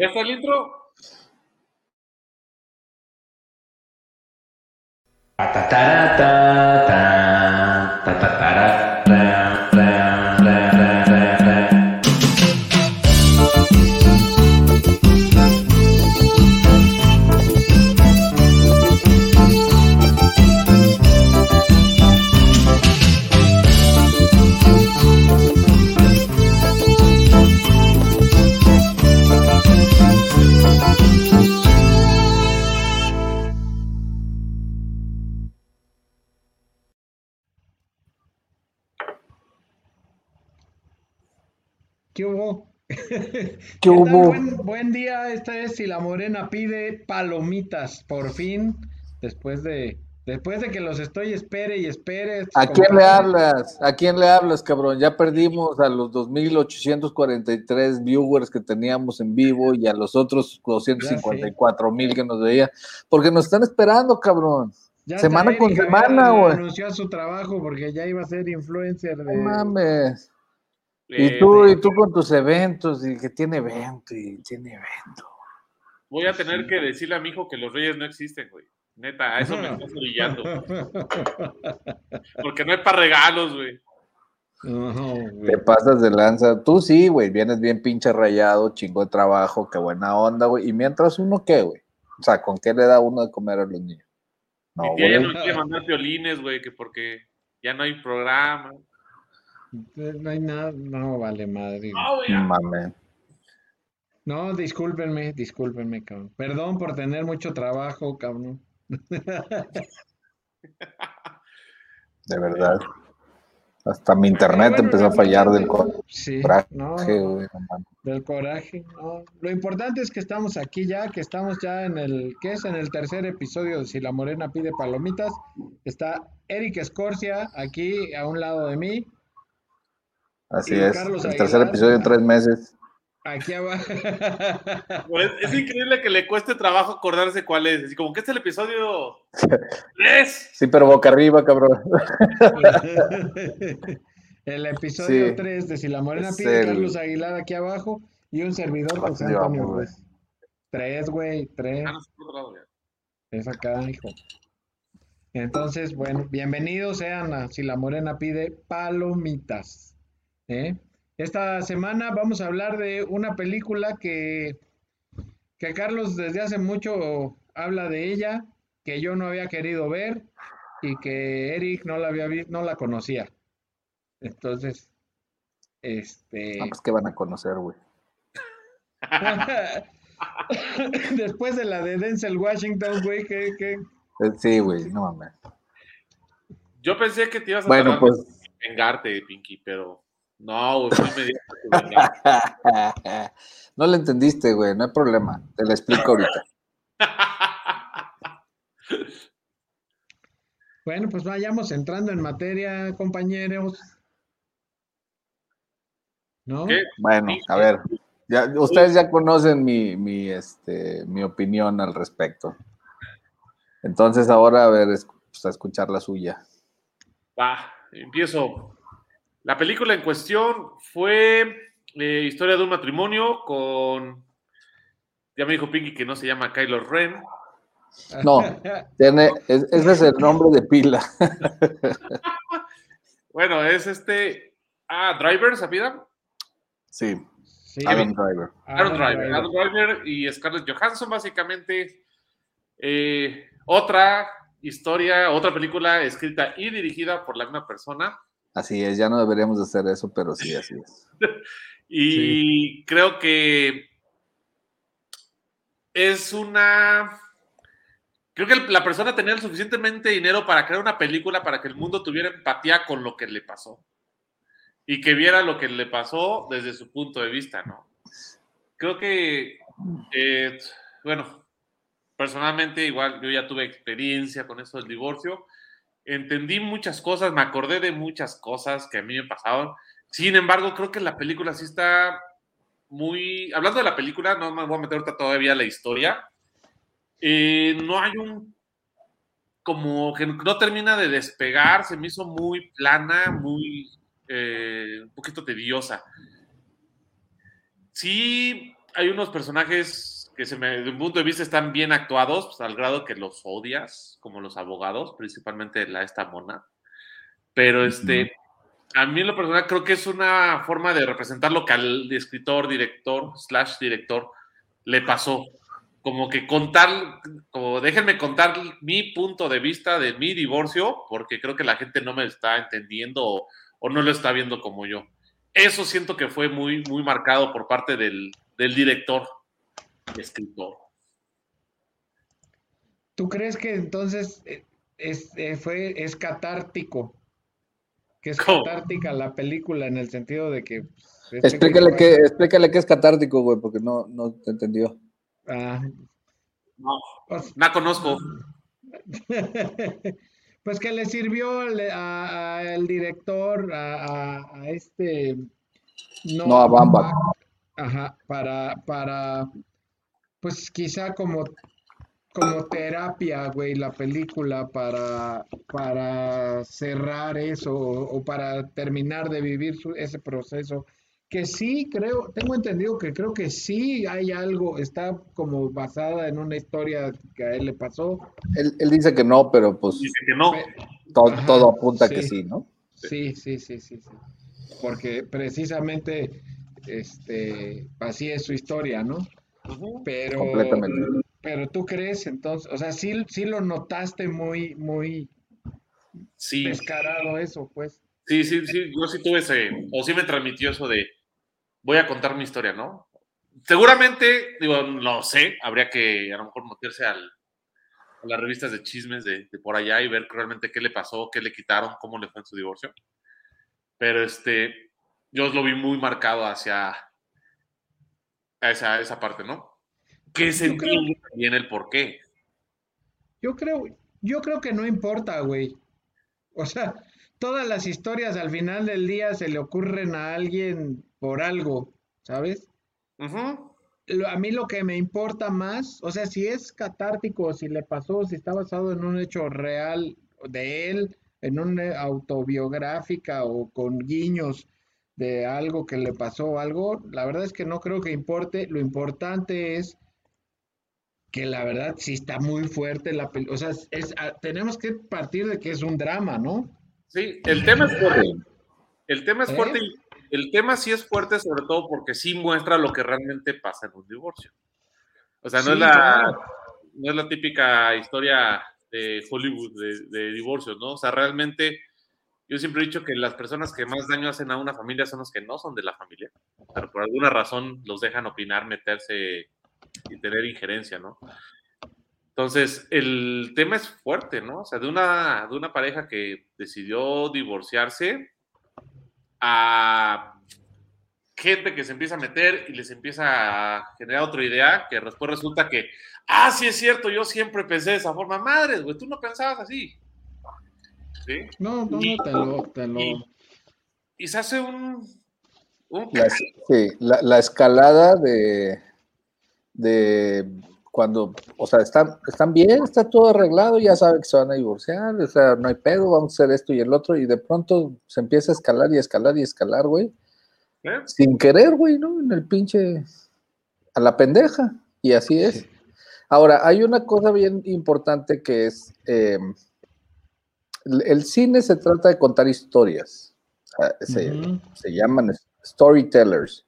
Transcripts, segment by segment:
¿Ya está el intro? ¿Qué ¿Qué hubo? Buen, buen día, esta es Si la Morena pide palomitas, por fin, después de, después de que los estoy espere y espere. ¿A quién le hablas? ¿A quién le hablas, cabrón? Ya perdimos a los 2.843 viewers que teníamos en vivo y a los otros 254 mil que nos veían, porque nos están esperando, cabrón. Ya semana con semana, güey. Renunció a su trabajo porque ya iba a ser influencer de... No mames. Y tú, y tú con tus eventos, y que tiene evento, y tiene evento. Voy a tener que decirle a mi hijo que los reyes no existen, güey. Neta, a eso me estás brillando. Porque no hay para regalos, güey. No. Te pasas de lanza. Tú sí, güey, vienes bien pinche rayado, chingo de trabajo, qué buena onda, güey. Y mientras uno, ¿qué, güey? O sea, ¿con qué le da uno de comer a los niños? No, Mi tía ya no quiere mandar violines, güey, que porque ya no hay programa. No hay nada, no vale madre. No, güey. No discúlpenme, discúlpenme, cabrón. Perdón por tener mucho trabajo, cabrón. De verdad. Hasta mi internet Bueno, empezó a fallar del Sí, coraje, no, güey. del coraje, no. Lo importante es que estamos aquí ya, que estamos ya en el, ¿qué es? En el tercer episodio de Si la Morena pide palomitas. Está Eric Escorcia aquí a un lado de mí, Así es. Carlos El tercer episodio en tres meses. aquí abajo. Güey, Es, increíble que le cueste trabajo acordarse cuál es. Así como que este es el episodio 3. Sí, pero boca arriba, cabrón. El episodio Sí. 3 de Si la Morena pide, el- Carlos Aguilar aquí abajo y un servidor ¿Cuántos José Antonio güey? Tres, güey, tres. Ah, no. Es acá, hijo. Entonces, bueno, bienvenidos sean a Si la Morena pide palomitas. ¿Eh? Esta semana vamos a hablar de una película que, que Carlos desde hace mucho habla de ella, que yo no había querido ver y que Eric no la había visto, no la conocía. Entonces, este. No, pues que van a conocer, güey. Después de la de Denzel Washington, güey, que, que Eh, Sí, güey, no mames. Yo pensé que te ibas a Bueno, pues. en vengarte, Pinky, pero no, güey, inmediato tu venganza. no le entendiste, güey, no hay problema. Te lo explico ahorita. Bueno, pues vayamos entrando en materia, compañeros. ¿No? ¿Qué? Bueno, a ver. Ya, ustedes ya conocen mi, mi, este, mi opinión al respecto. Entonces ahora, a ver, es- pues, a escuchar la suya. Va, empiezo. La película en cuestión fue eh, Historia de un matrimonio con. Ya me dijo Pinky que no se llama Kylo Ren. No, tiene, es- ese es el nombre de pila. Bueno, es este. Ah, Driver, ¿sabían? Sí, Sí, Adam Driver. Aaron Driver. Driver. Aaron Driver y Scarlett Johansson, básicamente. eh, otra historia, otra película escrita y dirigida por la misma persona. Así es, ya no deberíamos de hacer eso, pero sí, así es. Y creo que es una. Creo que la persona tenía suficientemente dinero para crear una película para que el mundo tuviera empatía con lo que le pasó. Y que viera lo que le pasó desde su punto de vista, ¿no? Creo que, eh, bueno, personalmente igual yo ya tuve experiencia con eso del divorcio. Entendí muchas cosas, me acordé de muchas cosas que a mí me pasaban. Sin embargo, creo que la película sí está muy... Hablando de la película, no me voy a meter ahorita todavía la historia. Eh, no hay un... Como que no termina de despegar, se me hizo muy plana, muy... eh, un poquito tediosa. Sí, hay unos personajes que se me, de un punto de vista están bien actuados, pues, al grado que los odias, como los abogados, principalmente la esta mona. Pero este, a mí en lo personal creo que es una forma de representar lo que al escritor, director, slash director le pasó. Como que contar, como déjenme contar mi punto de vista de mi divorcio, porque creo que la gente no me está entendiendo o, o no lo está viendo como yo. Eso siento que fue muy, muy marcado por parte del, del director, escritor. ¿Tú crees que entonces eh, es, eh, fue, es catártico? Que es ¿Cómo? catártica la película en el sentido de que... pues, este Explícale qué, explícale qué es catártico, güey, porque no, no te entendió. Ah, No, pues, no conozco. pues que le sirvió al a- a el director, a, a- a este... Noah Baumbach. Ajá, para, para, pues quizá como, como terapia, güey, la película para, para cerrar eso o, o para terminar de vivir su- ese proceso. Que sí, creo, tengo entendido que creo que sí hay algo, está como basada en una historia que a él le pasó. Él, él dice que no, pero pues Dice que no. Pe- to- Ajá, todo apunta que sí. sí, ¿no? Sí, sí, sí, sí, sí. Porque precisamente, este, así es su historia, ¿no? Pero, Completamente. pero tú crees entonces, o sea, sí, sí lo notaste muy, muy Sí, descarado eso, pues. sí, sí, sí, yo sí tuve ese, o sí me transmitió eso de, voy a contar mi historia, ¿no? Seguramente, digo, no sé, habría que a lo mejor meterse al, a las revistas de chismes de, de por allá y ver realmente qué le pasó, qué le quitaron, cómo le fue en su divorcio. Pero este, yo lo vi muy marcado hacia a esa, esa parte, ¿no? Que se entiende bien el por qué. Yo creo, yo creo que no importa, güey. O sea, todas las historias al final del día se le ocurren a alguien por algo, ¿sabes? Lo- a mí lo que me importa más, o sea, si es catártico, si le pasó, si está basado en un hecho real de él, en una autobiográfica o con guiños de algo que le pasó algo, la verdad es que no creo que importe. Lo importante es que la verdad sí está muy fuerte la película. O sea, es, es- ah, tenemos que partir de que es un drama, ¿no? Sí, el tema es fuerte. El tema es ¿Eh? fuerte y el tema sí es fuerte sobre todo porque sí muestra lo que realmente pasa en un divorcio. O sea, no, Sí, es, la, claro. no es la típica historia de Hollywood de, de divorcios, ¿no? O sea, realmente yo siempre he dicho que las personas que más daño hacen a una familia son los que no son de la familia, pero por alguna razón los dejan opinar, meterse y tener injerencia, ¿no? Entonces, el tema es fuerte, ¿no? O sea, de una, de una pareja que decidió divorciarse a gente que se empieza a meter y les empieza a generar otra idea, que después resulta que, ah, sí es cierto, yo siempre pensé de esa forma. Madres, güey, tú no pensabas así. ¿Sí? No, no, no, te lo, te lo... Y, y se hace un... un La, sí, la, la escalada de, de cuando, o sea, están, están bien, está todo arreglado, ya saben que se van a divorciar, o sea, no hay pedo, vamos a hacer esto y el otro, y de pronto se empieza a escalar y escalar y escalar, güey, ¿eh? sin querer, güey, ¿no? En el pinche, a la pendeja, y así es. Ahora, hay una cosa bien importante que es, eh, el, cine se trata de contar historias, se, llaman storytellers.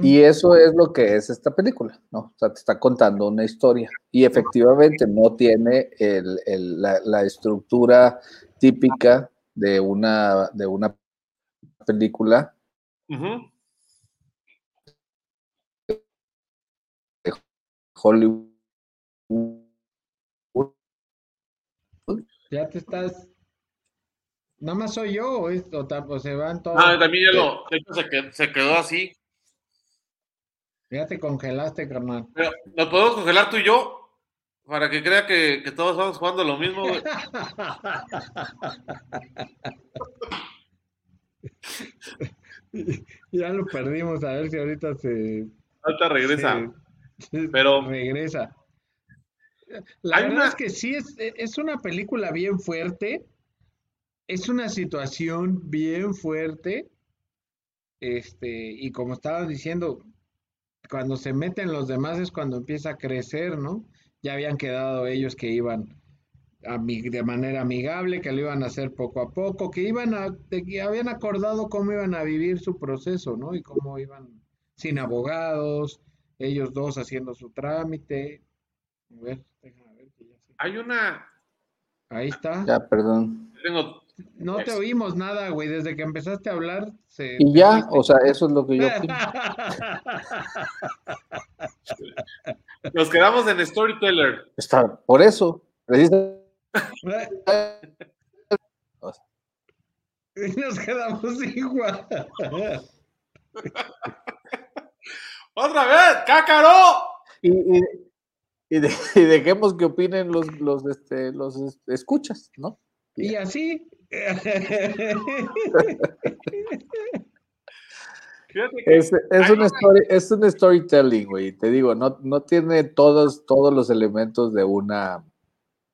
Y eso es lo que es esta película, ¿no? O sea, te está contando una historia. Y efectivamente no tiene el- el- la, la estructura típica de una, de una película Ujú. Hollywood. Ya te estás. Nada más soy yo, o, es- o se van todos. Ah, también ya lo, hecho se quedó, se quedó así. Ya te congelaste, carnal. Pero nos podemos congelar tú y yo para que crea que, que todos estamos jugando lo mismo. güey. Ya lo perdimos, a ver si ahorita se. Ahorita regresa. se- Pero- Regresa. La Hay verdad una- es que sí, es, es una película bien fuerte. Es una situación bien fuerte. Este, y como estaba diciendo, cuando se meten los demás es cuando empieza a crecer, ¿no? Ya habían quedado ellos que iban de manera amigable, que lo iban a hacer poco a poco, que iban a, que habían acordado cómo iban a vivir su proceso, ¿no? Y cómo iban sin abogados, ellos dos haciendo su trámite. A ver, déjame ver que ya Hay una. Ahí está. Ya, perdón. No te oímos nada, güey. Desde que empezaste a hablar. Se... Y ya, o sea, eso es lo que yo. Nos quedamos en Storyteller. Está, por eso. Y nos quedamos igual. ¡Otra vez! ¡Cácaro! Y, y, y, dejemos que opinen los, los, este, los escuchas, ¿no? Y así. es, es, un story, es un storytelling, güey. Te digo, no, no tiene todos, todos los elementos de una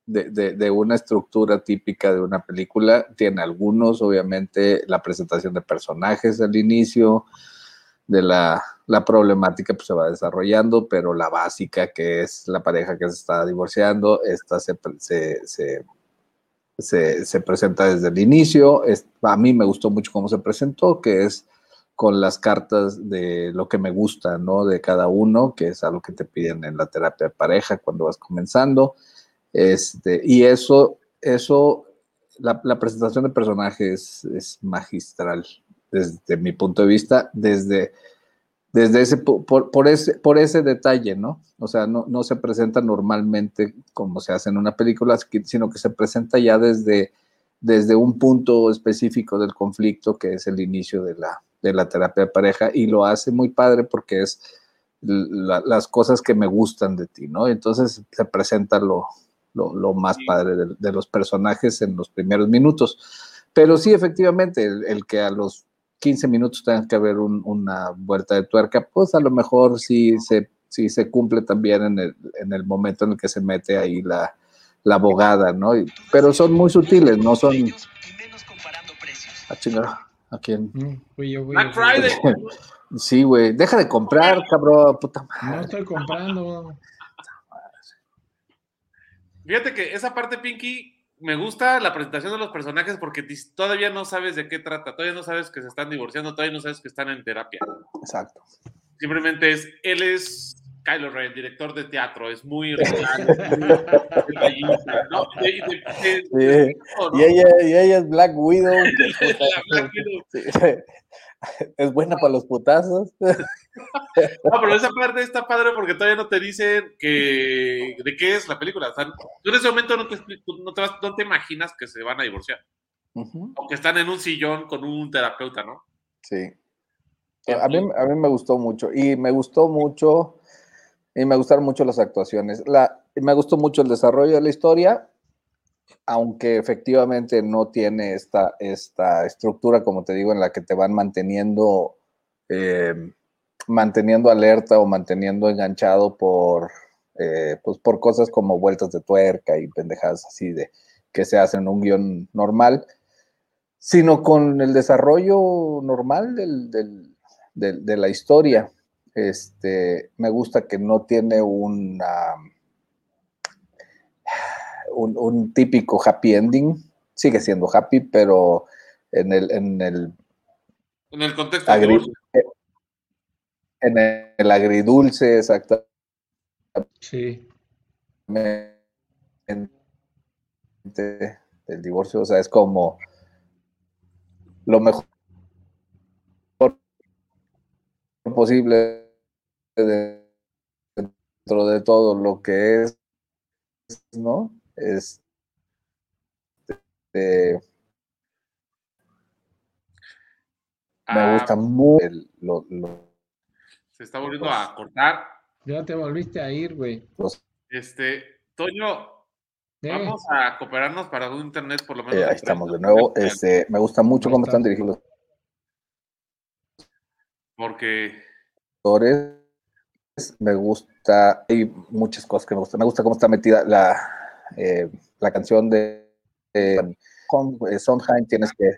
de, una estructura típica de una película. Tiene algunos, obviamente, la presentación de personajes al inicio, de la, problemática pues se va desarrollando, pero la básica, que es la pareja que se está divorciando, esta se, se, presenta desde el inicio. a mí me gustó mucho cómo se presentó, que es con las cartas de lo que me gusta, ¿no? De cada uno, que es algo que te piden en la terapia de pareja cuando vas comenzando. Este, y eso, eso la, presentación de personajes es, magistral desde mi punto de vista, desde, desde ese, por, ese, por ese detalle, ¿no? O sea, no, no se presenta normalmente como se hace en una película, sino que se presenta ya desde, desde un punto específico del conflicto, que es el inicio de la, de la terapia de pareja, y lo hace muy padre porque es las cosas que me gustan de ti, ¿no? Entonces se presenta lo, lo, más padre de, los personajes en los primeros minutos. Pero sí, efectivamente, el, que a los 15 minutos tenga que haber una vuelta de tuerca, pues a lo mejor sí se, sí se cumple también en el, en el momento en el que se mete ahí la, la abogada, ¿no? pero son muy sutiles, no son... Ah, ¿A quién? Mm, Black Friday. Sí, güey. Deja de comprar, cabrón, puta madre. No estoy comprando. Fíjate que esa parte, Pinky, me gusta la presentación de los personajes porque todavía no sabes de qué trata, todavía no sabes que se están divorciando, todavía no sabes que están en terapia. Exacto. Simplemente es, él es Kylo Ren, director de teatro, es muy real, ¿no? y, ella, y ella es Black Widow. Black Widow es buena para los putazos. No, pero esa parte está padre porque todavía no te dicen que de qué es la película. O tú en ese momento no te, no te, imaginas que se van a divorciar. O que están en un sillón con un terapeuta, ¿no? Sí. A mí, a mí me gustó mucho. Y me gustó mucho. Y me gustaron mucho las actuaciones. La, me gustó mucho el desarrollo de la historia aunque efectivamente no tiene esta, esta estructura, como te digo, en la que te van manteniendo, eh, manteniendo alerta o manteniendo enganchado por, eh, pues por cosas como vueltas de tuerca y pendejadas así de que se hacen en un guion normal, sino con el desarrollo normal de la historia. Este, me gusta que no tiene una un, típico happy ending. Sigue siendo happy, pero en el, en el, en el contexto en el agridulce, exacto. Sí. Del divorcio, o sea, es como lo mejor posible dentro de todo lo que es, ¿no? Este, me ah, gusta mucho. Se está volviendo a cortar. Ya te volviste a ir, güey. Este, Toño, vamos a cooperarnos para un internet por lo menos. Eh, ahí estamos de nuevo. Este, me gusta mucho cómo están dirigidos. Porque. Me gusta, hay muchas cosas que me gustan. Me gusta cómo está metida la, eh, la canción de eh, Sondheim, tienes que...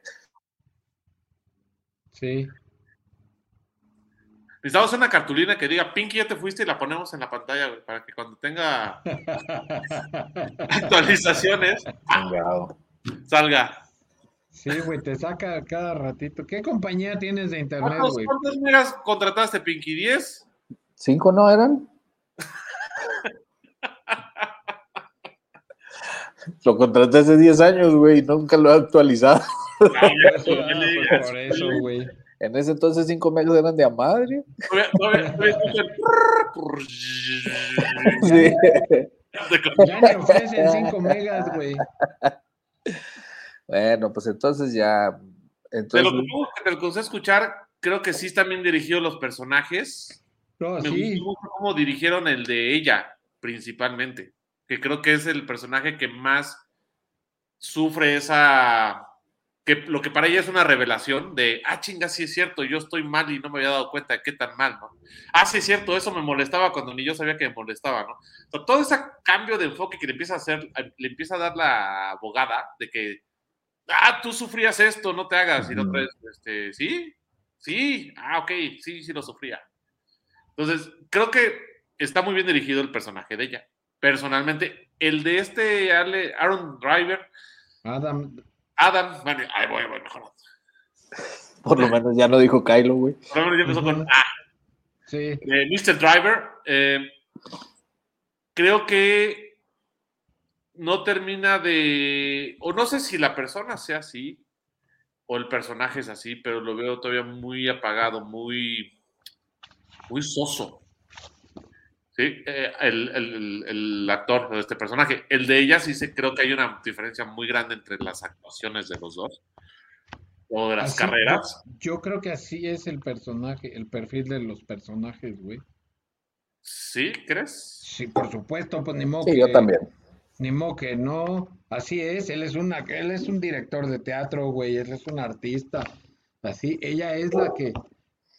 Sí. Necesitamos una cartulina que diga Pinky ya te fuiste y la ponemos en la pantalla, güey, para que cuando tenga actualizaciones Chingado. salga. Sí, güey, te saca cada ratito. ¿Qué compañía tienes de internet, ¿Cuántos, güey? cuántos megas contrataste, Pinky? ¿10? ¿Cinco no eran? Lo contraté hace 10 años, güey, y nunca lo he actualizado. Ah, pues por eso, güey. En ese entonces 5 megas eran de a madre. Sí. Ya ofrecen 5 megas, güey. Bueno, pues entonces ya. Entonces, lo que tuvo que te alcancé a escuchar, creo que sí están bien dirigidos los personajes. No, Me sí. gustó cómo dirigieron el de ella, principalmente. Que creo que es el personaje que más sufre esa. Que lo que para ella es una revelación de, ah, chinga, sí es cierto, yo estoy mal y no me había dado cuenta de qué tan mal, ¿no? Ah, sí es cierto, eso me molestaba cuando ni yo sabía que me molestaba, ¿no? Todo ese cambio de enfoque que le empieza a hacer, le empieza a dar la abogada de que, ah, tú sufrías esto, no te hagas, y la otra vez, este, sí, sí, ah, ok, sí, sí lo sufría. Entonces, creo que está muy bien dirigido el personaje de ella. Personalmente, el de este Ale- Aaron Driver, Adam, Adam, bueno, ahí voy, voy mejor. por lo menos ya no dijo Kylo, güey. Por lo menos ya empezó con A. sí. Eh, Mr. Driver, eh, creo que no termina de, o no sé si la persona sea así, o el personaje es así, pero lo veo todavía muy apagado, muy, muy soso. Sí, eh, el, el- el- el actor de este personaje. El de ella sí se, creo que hay una diferencia muy grande entre las actuaciones de los dos, o de las Así, carreras. Yo, yo creo que así es el personaje, el perfil de los personajes, güey. ¿Sí? ¿Crees? Sí, por supuesto, pues ni modo Sí, yo también. Ni modo que no. Así es, él es una, él es un director de teatro, güey, él es un artista. Así, ella es la que,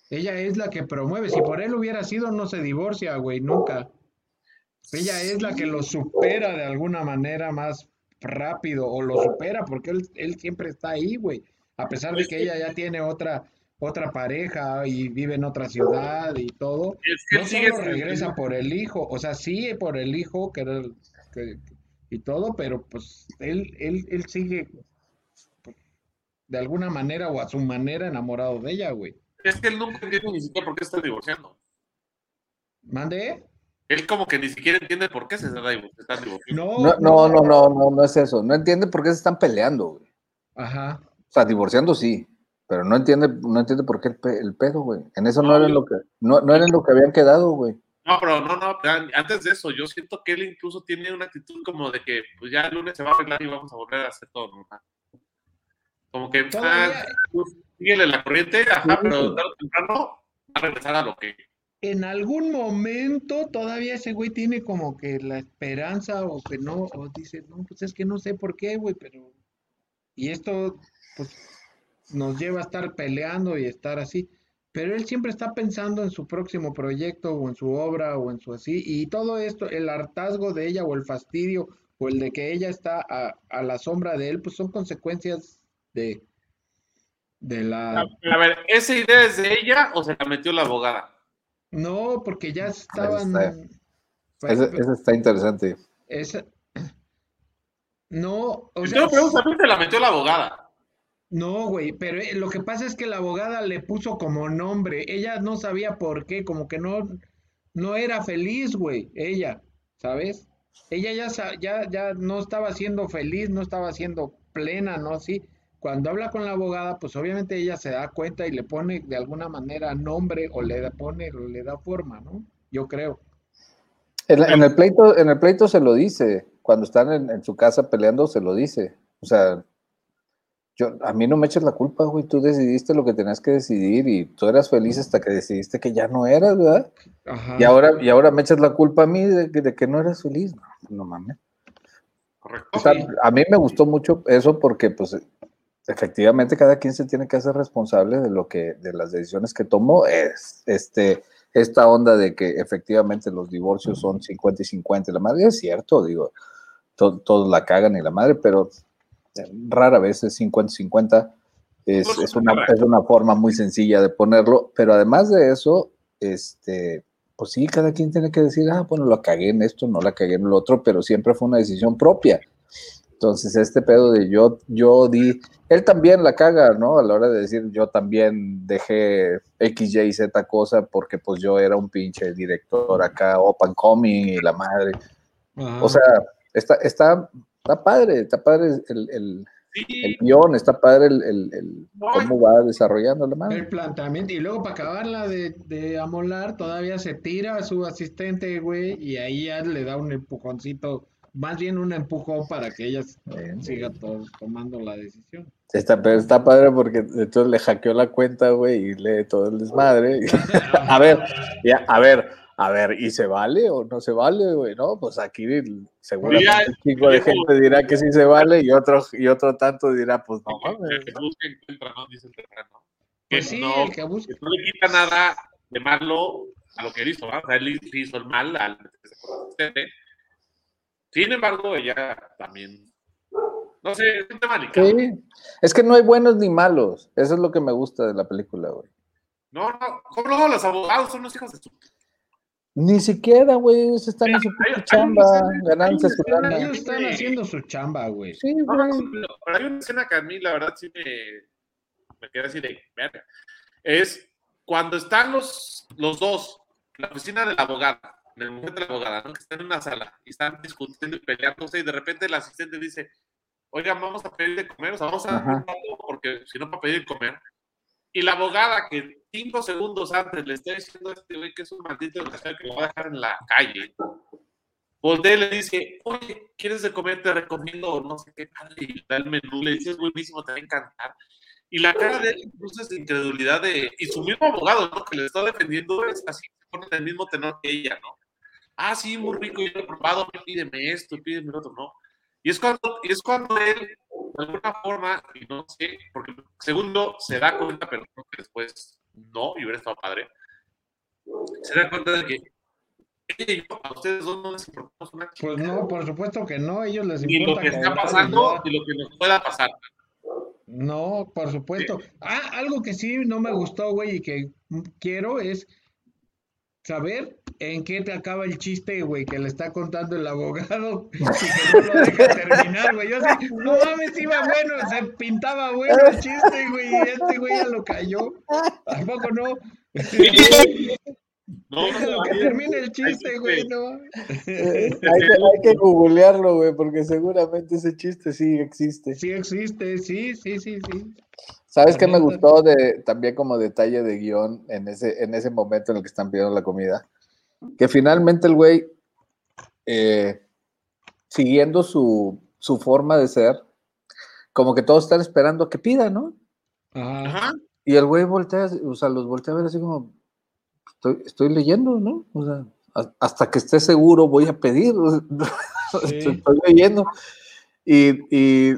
ella es la que promueve. Si por él hubiera sido, no se divorcia, güey, nunca. Ella es la que lo supera de alguna manera más rápido, o lo supera, porque él, él siempre está ahí, güey. A pesar de que ella ya tiene otra, otra pareja y vive en otra ciudad y todo. Es que No sigue solo regresa por el hijo, o sea, sí por el hijo que era el- que- y todo, pero pues él, él, él sigue pues, de alguna manera o a su manera enamorado de ella, güey. Es que él nunca entiende ni siquiera por qué está divorciando. ¿Mande? Él como que ni siquiera entiende por qué se está divor- se están divorciando. No, No, no, no, no, no, no es eso. No entiende por qué se están peleando, güey. Ajá. O sea, divorciando sí, pero no entiende, no entiende por qué el, pe- el pedo, güey. En eso no era en lo que, no, no era lo que habían quedado, güey. No, pero no, no, antes de eso, yo siento que él incluso tiene una actitud como de que pues ya el lunes se va a arreglar y vamos a volver a hacer todo normal. Como que, Todavía- ah, síguele la corriente, ajá, pero tarde o temprano va a regresar a lo que... En algún momento todavía ese güey tiene como que la esperanza o que no, o dice, no, pues es que no sé por qué, güey, pero... Y esto, pues, nos lleva a estar peleando y estar así. Pero él siempre está pensando en su próximo proyecto o en su obra o en su así. Y todo esto, el hartazgo de ella o el fastidio o el de que ella está a, a la sombra de él, pues son consecuencias de, de la... A ver, ¿esa idea es de ella o se la metió la abogada? No, porque ya estaban... está. Ese está interesante. Esa- No, o sea, me pregunto, ¿a quién se la metió la abogada? no, güey, pero eh, lo que pasa es que la abogada le puso como nombre, ella no sabía por qué, como que no, no era feliz, güey, ella, ¿sabes? Ella ya, ya, ya no estaba siendo feliz, no estaba siendo plena, ¿no? Así, cuando habla con la abogada, pues obviamente ella se da cuenta y le pone de alguna manera nombre o le da, pone, o le da forma, ¿no? Yo creo. En, en el pleito, en el pleito se lo dice. Cuando están en, en su casa peleando, se lo dice. O sea, yo, a mí no me eches la culpa, güey. Tú decidiste lo que tenías que decidir y tú eras feliz hasta que decidiste que ya no eras, ¿verdad? Ajá. Y ahora, y ahora me echas la culpa a mí de, que- de que no eras feliz. No, no mames. Correcto. O sea, a mí me gustó mucho eso porque, pues, efectivamente cada quien se tiene que hacer responsable de lo que, de las decisiones que tomó. Es, este, esta onda de que efectivamente los divorcios son 50 y 50. La madre es cierto, digo, to- todos la cagan y la madre, pero eh, rara vez es 50 y 50. Es, Pues, es una, es una forma muy sencilla de ponerlo, pero además de eso, este, pues sí, cada quien tiene que decir, ah, bueno, lo cagué en esto, no la cagué en lo otro, pero siempre fue una decisión propia. Entonces, este pedo de yo, yo di, él también la caga, ¿no? A la hora de decir, yo también dejé X, Y, Z cosa porque pues yo era un pinche director acá, open coming y la madre. O sea, está, está, está padre, está padre el, el, el guion, está padre el, el, cómo va desarrollando la madre. El planteamiento, y luego para acabarla de, de amolar, todavía se tira a su asistente, güey, y ahí ya le da un empujoncito más bien un empujón para que ella siga tomando la decisión. Está, pero está padre porque entonces le hackeó la cuenta, güey, y lee todo el desmadre. a ver, ya, a ver, a ver, ¿y se vale o no se vale, güey? No, pues aquí seguramente un chico de gente dirá que sí se vale y otro, y otro tanto dirá, pues no mames. Que busca encuentra, ¿no? Dice el terreno. Que, pues sí, no, que, busca. no le quita nada de malo a lo que hizo, ¿no? O sea, él hizo el mal al sin embargo, ella también. No sé, es un tema Sí. Es que no hay buenos ni malos. Eso es lo que me gusta de la película, güey. No, no. ¿Cómo luego los abogados son los hijos de su. Ni siquiera, güey, ellos están en su chamba, ganándose su lana. Ellos están haciendo su chamba, güey. Sí, güey. pero hay una escena que a mí, la verdad, sí me, me queda así de verga. Es cuando están los, los dos, en la oficina del abogado, en el momento de la abogada, ¿no? que están en una sala y están discutiendo y peleándose y de repente el asistente dice, oigan, vamos a pedir de comer, o sea, vamos a porque si no para pedir de comer. Y la abogada que cinco segundos antes le está diciendo a este güey que es un maldito desgraciado que lo va a dejar en la calle, voltea y le dice, oye, ¿quieres de comer? Te recomiendo no sé qué padre, y da el menú, le dice, es buenísimo, te va a encantar. Y la cara de él incluso es de incredulidad de, y su mismo abogado, ¿no? Que le está defendiendo es así, pone el mismo tenor que ella, ¿no? Ah, sí, muy rico, yo lo he probado, pídeme esto, pídeme lo otro, no. Y es cuando, y es cuando él, de alguna forma, y no sé, porque segundo se da cuenta, pero creo que después no, y hubiera estado padre, se da cuenta de que a ustedes dos no les importamos una Pues no, por supuesto que no, ellos les importa. Ni lo que está pasando, ni lo que nos pueda pasar. No, por supuesto. Ah, algo que sí no me gustó, güey, y que quiero es saber en qué te acaba el chiste, güey, que le está contando el abogado y que no lo deja terminar, güey. Yo sé, no mames, iba bueno, se pintaba bueno el chiste, güey, y este güey ya lo cayó. Tampoco no. No, no, que termine el chiste, güey, no. hay, que, hay que googlearlo, güey, porque seguramente ese chiste sí existe. Sí existe, sí, sí, sí, sí. ¿Sabes qué me gustó de también como detalle de guion en ese, en ese momento en el que están pidiendo la comida? Que finalmente el güey, eh, siguiendo su, forma de ser, como que todos están esperando a que pida, ¿no? Ajá. Y el güey voltea, o sea, los voltea a ver así como, estoy, leyendo, ¿no? O sea, hasta que esté seguro voy a pedir, estoy, leyendo. y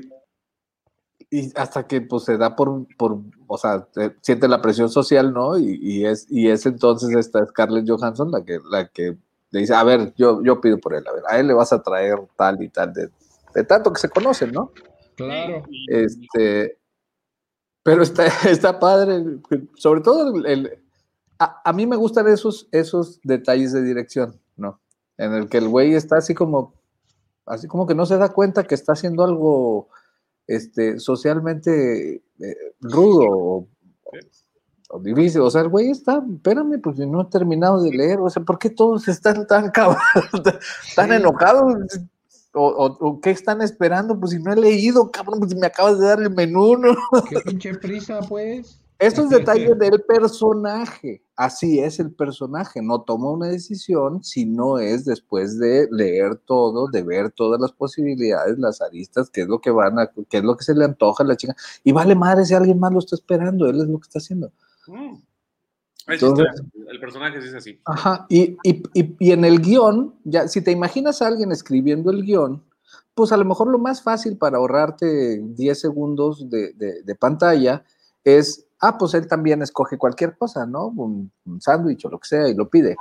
y hasta que pues se da por, por o sea, siente la presión social, ¿no? Y, es, y es entonces esta Scarlett Johansson la que, la que le dice, a ver, yo, yo pido por él, a ver, a él le vas a traer tal y tal, de, tanto que se conocen, ¿no? Claro. Este, pero está, está padre, sobre todo el, a, a, mí me gustan esos, esos detalles de dirección, ¿no? En el que el güey está así como, así como que no se da cuenta que está haciendo algo este, socialmente eh, rudo o, difícil. O sea, el güey está, espérame, pues no he terminado de leer. O sea, ¿por qué todos están tan, tan enojados? O, qué están esperando? Pues si no he leído, cabrón, pues me acabas de dar el menú, ¿no? Qué pinche prisa, pues. Estos detalles del personaje, así es el personaje, no toma una decisión si no es después de leer todo, de ver todas las posibilidades, las aristas, qué es lo que van a, qué es lo que se le antoja a la chica, y vale madre si alguien más lo está esperando, él es lo que está haciendo. Mm. el personaje sí es así. Ajá, y, en el guion, ya, si te imaginas a alguien escribiendo el guion, pues a lo mejor lo más fácil para ahorrarte 10 segundos de, de pantalla es ah, pues él también escoge cualquier cosa, ¿no? Un, sándwich o lo que sea y lo pide.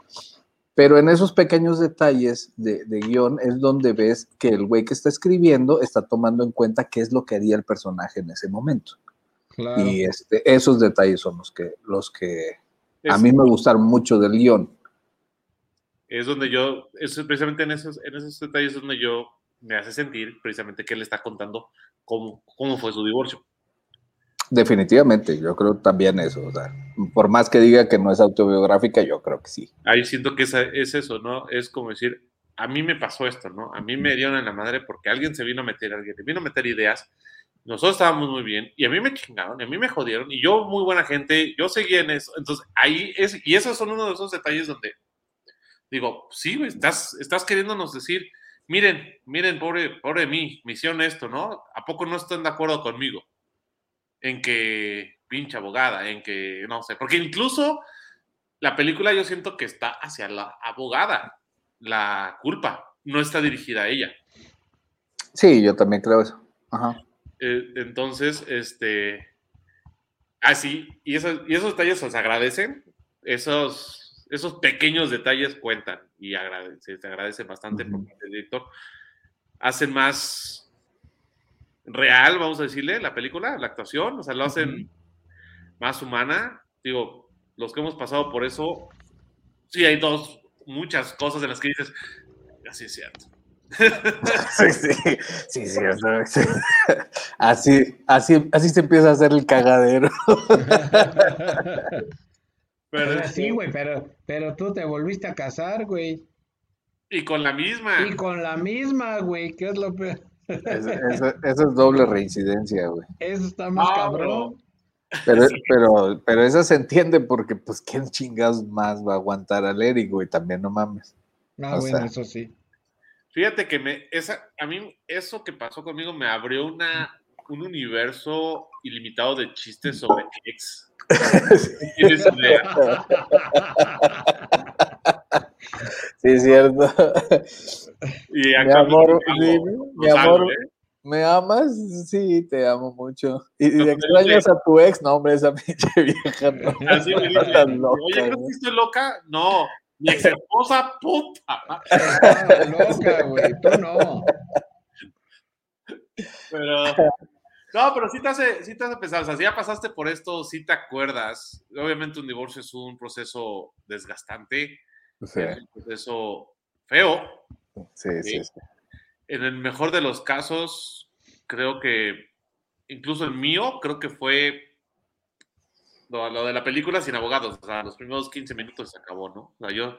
Pero en esos pequeños detalles de, guion es donde ves que el güey que está escribiendo está tomando en cuenta qué es lo que haría el personaje en ese momento. Y este, esos detalles son los que, los que a mí me gustaron mucho del guion. Es donde yo, es precisamente en esos, en esos detalles donde yo me hace sentir precisamente que él está contando cómo, cómo fue su divorcio. Definitivamente, yo creo también eso. O sea, por más que diga que no es autobiográfica, yo creo que sí. Ahí siento que es, es eso, ¿no? Es como decir, a mí me pasó esto, ¿no? A mí me dieron en la madre porque alguien se vino a meter, alguien se vino a meter ideas. Nosotros estábamos muy bien y a mí me chingaron, y a mí me jodieron y yo, muy buena gente, yo seguía en eso. Entonces, ahí es, y esos son uno de esos detalles donde digo, sí, estás, estás queriéndonos decir, miren, miren, pobre, pobre mí, me hicieron esto, ¿no? ¿A poco no están de acuerdo conmigo? En que, pinche abogada, en que, no sé, porque incluso la película yo siento que está hacia la abogada, la culpa, no está dirigida a ella. Sí, yo también creo eso. Ajá. Eh, entonces, este, así, y, esos, y esos detalles se agradecen, esos, esos pequeños detalles cuentan y agradece, se agradece bastante porque el director hace más real, vamos a decirle, la película, la actuación, o sea, lo hacen más humana. Digo, los que hemos pasado por eso, sí hay dos, muchas cosas en las que dices, así es cierto. sí, sí, sí, cierto. Así, así, así se empieza a hacer el cagadero. pero sí, güey, pero, pero tú te volviste a casar, güey. Y con la misma. Y con la misma, güey, ¿qué es lo peor? Eso, es doble reincidencia, güey. Eso está más cabrón. Pero, pero, pero eso se entiende porque, pues, ¿quién chingados más va a aguantar al Eric, güey? También no mames. Ah, bueno, eso sí. Fíjate que me, esa, a mí eso que pasó conmigo me abrió una, un universo ilimitado de chistes sobre ex. ¿Tienes idea? Sí, es cierto. Y mi amor, mi, amor ¿me amas? Sí, te amo mucho. ¿Y, y extrañas a tu ex? No, hombre, esa pinche vieja no. Así me dice, loca, Oye, ¿crees que estoy loca? No, mi ex esposa, puta. Ah, loca, güey, tú no. Pero, no, pero sí te hace, sí te hace pensar, o sea, si ya pasaste por esto, sí te acuerdas. Obviamente un divorcio es un proceso desgastante, Sí. es un proceso feo. Sí, sí, sí. En el mejor de los casos, creo que, incluso el mío, creo que fue lo, lo de la película sin abogados. O sea, los primeros 15 minutos se acabó, ¿no? O sea, yo,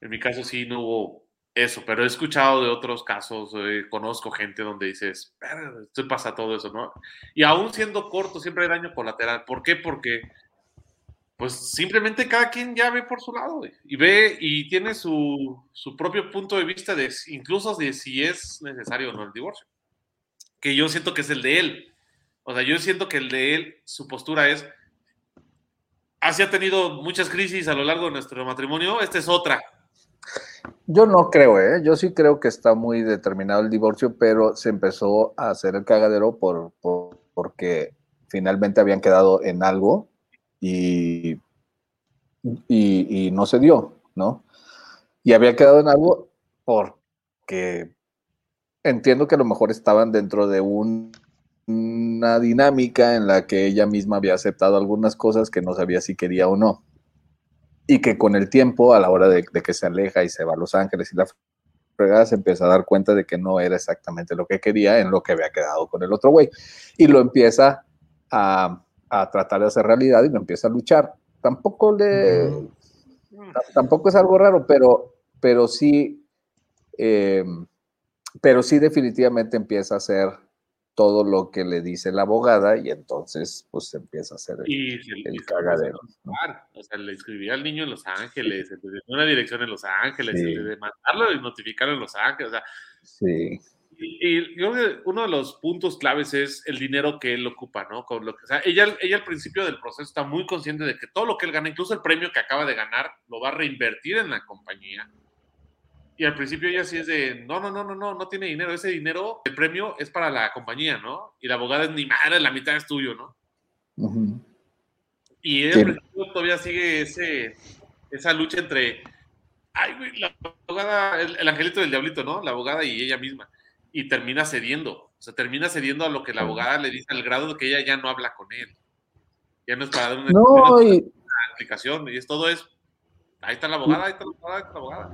en mi caso sí no hubo eso, pero he escuchado de otros casos, eh, conozco gente donde dices, "Verga, esto pasa todo eso, ¿no? Y aún siendo corto, siempre hay daño colateral. ¿Por qué? Porque pues simplemente cada quien ya ve por su lado y ve y tiene su, su, propio punto de vista de incluso si es necesario o no el divorcio, que yo siento que es el de él. O sea, yo siento que el de él, su postura es, así ha tenido muchas crisis a lo largo de nuestro matrimonio, esta es otra. Yo no creo, ¿eh? Yo sí creo que está muy determinado el divorcio, pero se empezó a hacer el cagadero por, por porque finalmente habían quedado en algo y, y, no se dio, ¿no? Y había quedado en algo porque entiendo que a lo mejor estaban dentro de un, una dinámica en la que ella misma había aceptado algunas cosas que no sabía si quería o no. Y que con el tiempo, a la hora de, de que se aleja y se va a Los Ángeles y la fregada, se empieza a dar cuenta de que no era exactamente lo que quería en lo que había quedado con el otro güey. Y lo empieza a a tratar de hacer realidad y no empieza a luchar. Tampoco le. Tampoco es algo raro, pero, pero sí. Eh, pero sí, definitivamente empieza a hacer todo lo que le dice la abogada y entonces pues empieza a hacer el, y se, el y cagadero. ¿no? O sea, le escribía al niño en Los Ángeles, le dio una dirección en Los Ángeles, sí. de mandarlo y notificarlo en Los Ángeles. O sea, sí. Y, yo creo que uno de los puntos claves es el dinero que él ocupa, ¿no? Con lo que, o sea, ella, ella al principio del proceso está muy consciente de que todo lo que él gana, incluso el premio que acaba de ganar, lo va a reinvertir en la compañía. Y al principio ella sí es de, no, no, no, no, no, no tiene dinero, ese dinero, el premio es para la compañía, ¿no? Y la abogada es ni madre, la mitad es tuyo, ¿no? Uh -huh. Y ella sí. todavía sigue ese, esa lucha entre, ay, güey, la abogada, el, el angelito del diablito, ¿no? La abogada y ella misma y termina cediendo. O sea, termina cediendo a lo que la abogada le dice al grado de que ella ya no habla con él. Ya no es para dar una. No, y, explicación. Y es todo es, ahí está la abogada, ahí está la abogada, ahí está la abogada.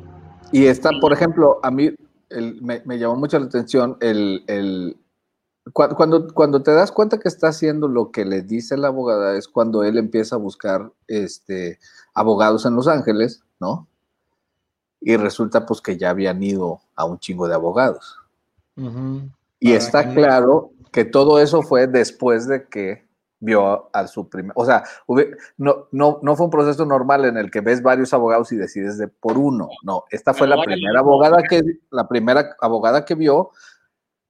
Y está, por ejemplo, a mí el- me, me llamó mucho la atención el, el- cua- cuando, cuando te das cuenta que está haciendo lo que le dice la abogada es cuando él empieza a buscar este, abogados en Los Ángeles, ¿no? Y resulta pues que ya habían ido a un chingo de abogados. Y Para está que claro que todo eso fue después de que vio a su primer, o sea, no, no, no fue un proceso normal en el que ves varios abogados y decides de por uno. No, esta fue la primera abogada que, la primera abogada que vio,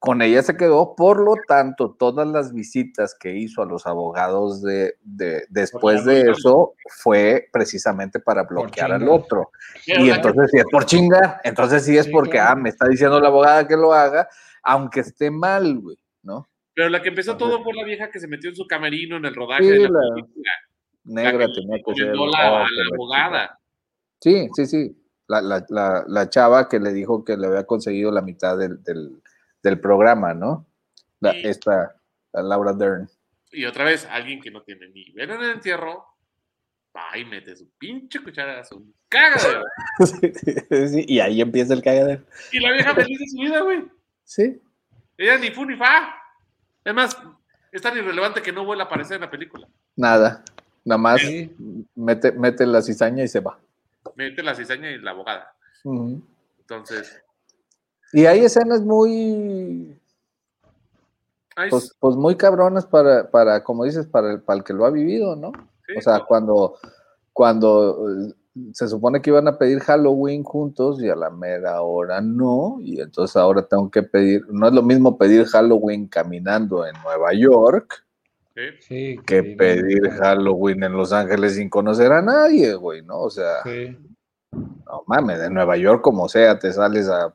con ella se quedó, por lo tanto, todas las visitas que hizo a los abogados de, de- después de eso fue precisamente para bloquear al otro. Y la- entonces si es por chingar, entonces sí es porque, ah, me está diciendo la abogada que lo haga, aunque esté mal, güey, ¿no? Pero la que empezó todo fue la vieja que se metió en su camerino en el rodaje Sí, de la, la- película. Negra que tenía que ser. la- la la abogada. Sí, sí, sí. La, la, la, la chava que le dijo que le había conseguido la mitad del, del, del programa, ¿no? La, Y- esta, la Laura Dern. Y otra vez, alguien que no tiene ni ver en el entierro, va y mete su pinche cuchara, su cagadero. Sí, y ahí empieza el cagadero. Y la vieja feliz de su vida, güey. Sí. Ella ni fu ni fa. Es más, es tan irrelevante que no vuelve a aparecer en la película. Nada. Nada más Sí. mete, mete la cizaña y se va. Mete la cizaña y la abogada. Entonces, Y hay escenas muy, pues, pues muy cabronas para, para, como dices, para el, para el que lo ha vivido, ¿no? sí, O sea, no, cuando, cuando eh, se supone que iban a pedir Halloween juntos y a la mera hora no, y entonces ahora tengo que pedir, no es lo mismo pedir Halloween caminando en Nueva York. Sí, que sí, pedir no, Halloween en Los Ángeles sin conocer a nadie, güey, ¿no? O sea, sí. no mames, de Nueva York como sea, te sales a,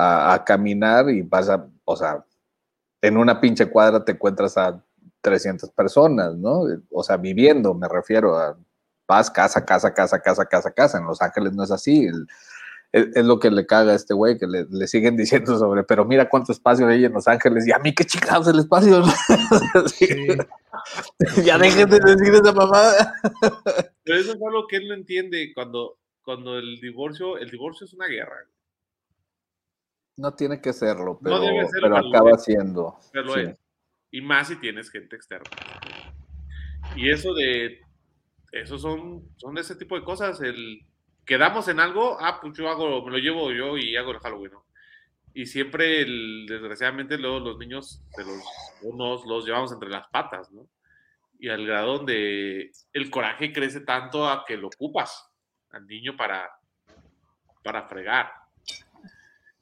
a, a caminar y vas a, o sea, en una pinche cuadra te encuentras a 300 personas, ¿no? O sea, viviendo, me refiero a, vas casa, casa, casa, casa, casa, casa. En Los Ángeles no es así. el- es, es lo que le caga a este güey, que le, le siguen diciendo sobre, pero mira cuánto espacio hay en Los Ángeles, y a mí qué chingados el espacio. Sí, Sí. ya dejen de decir esa mamada. Pero eso es algo que él no entiende cuando, cuando el divorcio, el divorcio es una guerra. No tiene que serlo, No pero, debe serlo, pero pero lo acaba es. siendo. Pero sí. es. Y más si tienes gente externa. Y eso de. Eso son, son de ese tipo de cosas. El quedamos en algo, ah, pues yo hago, me lo llevo yo y hago el Halloween, ¿no? Y siempre, el- desgraciadamente, luego los niños se los, unos los llevamos entre las patas, ¿no? Y al grado donde el coraje crece tanto a que lo ocupas al niño para, para fregar.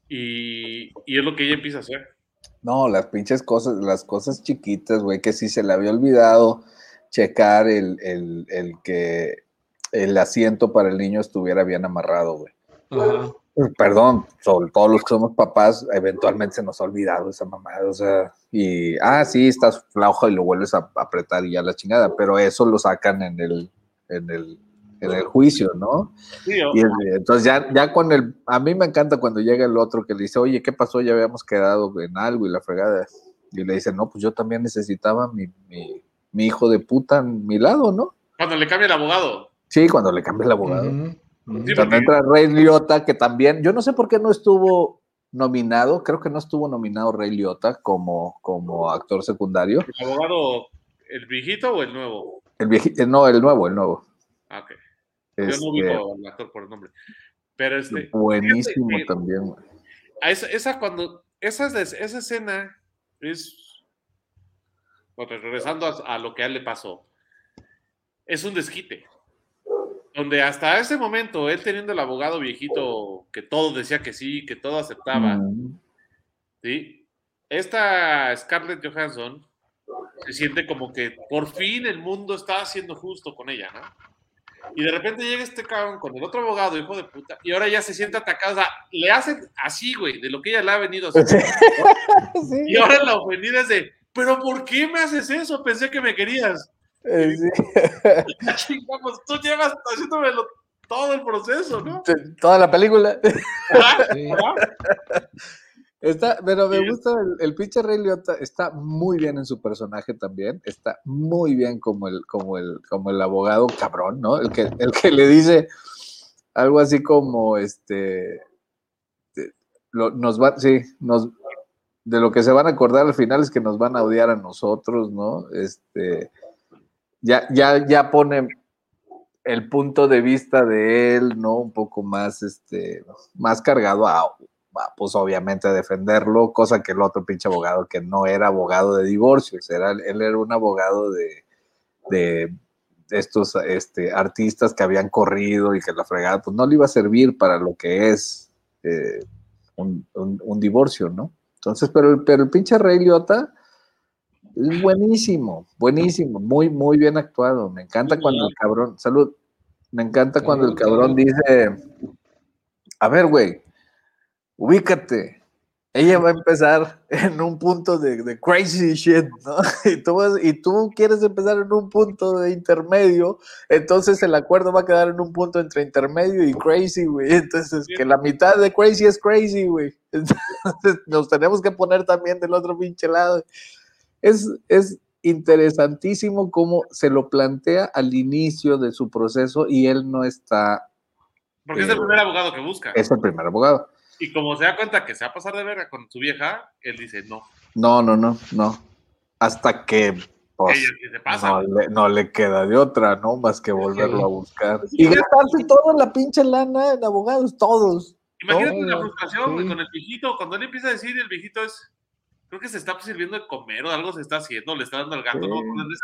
Y, y es lo que ella empieza a hacer. No, las pinches cosas, las cosas chiquitas, güey, que si se le había olvidado checar el, el, el que el asiento para el niño estuviera bien amarrado, güey. Ajá. Perdón, sobre todos los que somos papás, eventualmente se nos ha olvidado esa mamada, o sea, y, ah, sí, estás flojo y lo vuelves a apretar y ya la chingada, pero eso lo sacan en el, en el, en el juicio, ¿no? Sí, o- Y el- entonces ya, ya con el, a mí me encanta cuando llega el otro que le dice, oye, ¿qué pasó? Ya habíamos quedado en algo y la fregada. Y le dice, no, pues yo también necesitaba mi, mi, mi hijo de puta a mi lado, ¿no? Cuando le cambia el abogado. Sí, cuando le cambia el abogado. Sí, También entra Rey Liotta, que también, yo no sé por qué no estuvo nominado, creo que no estuvo nominado Rey Liotta como, como actor secundario. ¿El abogado, el viejito o el nuevo? El viejito, no, el nuevo, el nuevo. Ah, ok. Yo no Este, ubico al actor por el nombre. Pero este. buenísimo también. esa, esa cuando. Esa, es- esa escena es. bueno, regresando a, a lo que a él le pasó. Es un desquite. Donde hasta ese momento, él teniendo el abogado viejito que todo decía que sí, que todo aceptaba, Mm. ¿sí? Esta Scarlett Johansson se siente como que por fin el mundo está siendo justo con ella, ¿no? Y de repente llega este cabrón con el otro abogado, hijo de puta, y ahora ya se siente atacado. O sea, le hacen así, güey, de lo que ella le ha venido a hacer. Sí. Y ahora la ofendida es de, ¿pero por qué me haces eso? Pensé que me querías. Eh, sí. Chinga, pues tú llevas haciéndome lo- todo el proceso, ¿no? Toda la película. Ajá, Sí. Está, pero me gusta el, el pinche Rey Liotta, está muy bien en su personaje también, está muy bien como el, como el, como el abogado cabrón, ¿no? El que, el que le dice algo así como este lo, nos va, sí, nos de lo que se van a acordar al final es que nos van a odiar a nosotros, ¿no? Este ya, ya, ya pone el punto de vista de él, ¿no? Un poco más, este, más cargado a, pues obviamente a defenderlo, cosa que el otro pinche abogado que no era abogado de divorcios, era, él era un abogado de, de estos este, artistas que habían corrido y que la fregada, pues no le iba a servir para lo que es eh, un, un, un, divorcio, ¿no? Entonces, pero, el, pero el pinche Rey Liotta es buenísimo, buenísimo, muy, muy bien actuado. Me encanta cuando el cabrón, salud, me encanta cuando el cabrón dice, a ver, güey, ubícate. Ella va a empezar en un punto de, de crazy shit, ¿no? Y tú, vas, y tú quieres empezar en un punto de intermedio, entonces el acuerdo va a quedar en un punto entre intermedio y crazy, güey. Entonces, que la mitad de crazy es crazy, güey. Entonces, nos tenemos que poner también del otro pinche lado. Es, es interesantísimo cómo se lo plantea al inicio de su proceso y él no está... Porque eh, es el primer abogado que busca. Es el primer abogado. Y como se da cuenta que se va a pasar de verga con su vieja, él dice no. No, no, no, no. Hasta que pues, Ella sí se pasa. no, le, no le queda de otra, ¿no? Más que volverlo a buscar. Y gastarse toda la pinche lana en abogados, todos. Imagínate la frustración sí. con el viejito. Cuando él empieza a decir, el viejito es. Creo que se está sirviendo de comer o algo se está haciendo, le está dando al gato, Sí. ¿no?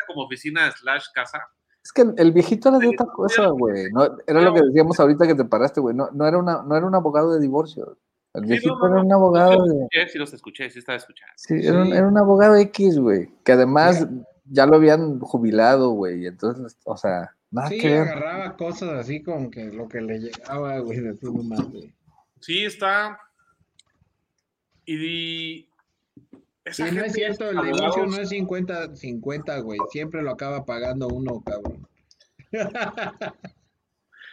Como oficina slash casa. Es que el, viejito era de otra cosa, güey. No, era lo que decíamos ahorita que te paraste, güey. No, no, era una, no era un abogado de divorcio. El Sí, viejito no, no, era un abogado de. sí los escuché, sí estaba escuchando. Sí, era un, Sí. era un abogado X, güey. Que además ya lo habían jubilado, güey. Entonces, o sea, nada Sí, que ver. agarraba cosas así como que lo que le llegaba, güey, de tu nomás, güey. Sí, está. Y. esa Sí, no es cierto, el divorcio no es 50-50, güey. Siempre lo acaba pagando uno, cabrón.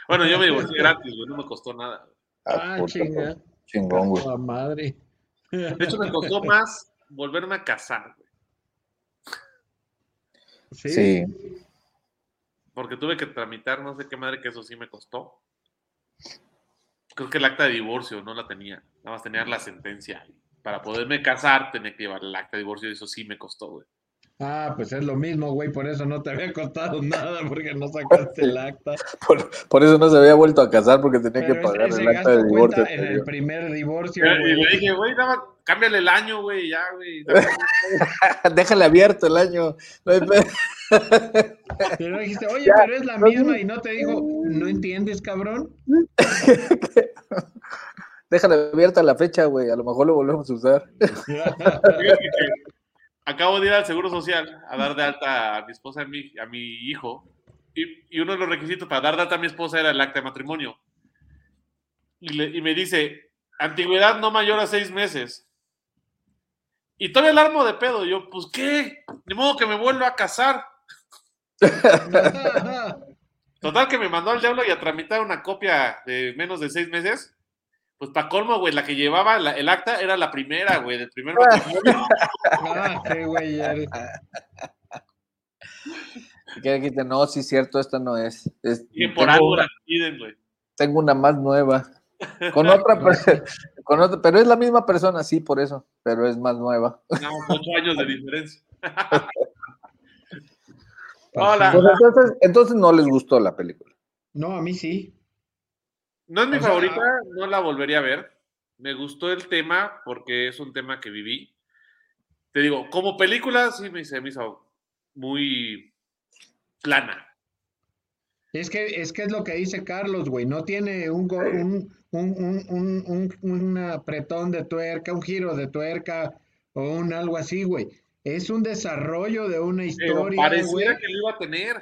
Bueno, yo me divorcié gratis, güey, no me costó nada. Ah, puta, chinga. Chingón, güey. La madre. De hecho, me costó más volverme a casar, güey. Sí. Sí. Porque tuve que tramitar, no sé qué madre que eso sí me costó. Creo que el acta de divorcio no la tenía. Nada más tenía la sentencia. Para poderme casar tenía que llevar el acta de divorcio y eso sí me costó, güey. Ah, pues es lo mismo, güey. Por eso no te había costado nada, porque no sacaste el acta. Por, por eso no se había vuelto a casar porque tenía Pero que pagar el acta de divorcio. en el primer divorcio, Y güey. le dije, güey, nada más, cámbiale el año, güey, ya, güey. Déjale abierto el año. Pero dijiste, oye, Ya, pero es la no, misma y no te dijo, ¿no entiendes, cabrón? Déjale abierta la fecha, güey. A lo mejor lo volvemos a usar. Acabo de ir al Seguro Social a dar de alta a mi esposa y a mi, a mi hijo. Y, y uno de los requisitos para dar de alta a mi esposa era el acta de matrimonio. Y, le- y me dice, antigüedad no mayor a seis meses. Y todavía el armo de pedo. Y yo, pues, ¿qué? De modo que me vuelva a casar. Total que me mandó al diablo y a tramitar una copia de menos de seis meses. Pues para colmo, güey, la que llevaba la- el acta era la primera, güey, del primer matrimonio. ah, qué güey eres. Y que dijiste, no, sí, cierto, esta no es. Es- Y por tengo, algo una, la piden, güey. tengo una más nueva. Con otra, con otra, pero es la misma persona, sí, por eso, pero es más nueva. No, ocho años de diferencia. Hola. Pues entonces, entonces no les gustó la película. No, a mí sí. No es mi O sea, favorita, no la volvería a ver. Me gustó el tema porque es un tema que viví. Te digo, como película sí me, se me hizo muy plana. Es que, es que es lo que dice Carlos, güey. No tiene un, un, un, un, un, un- un apretón de tuerca, un giro de tuerca o un algo así, güey. Es un desarrollo de una Pero historia, pareciera güey. que lo iba a tener.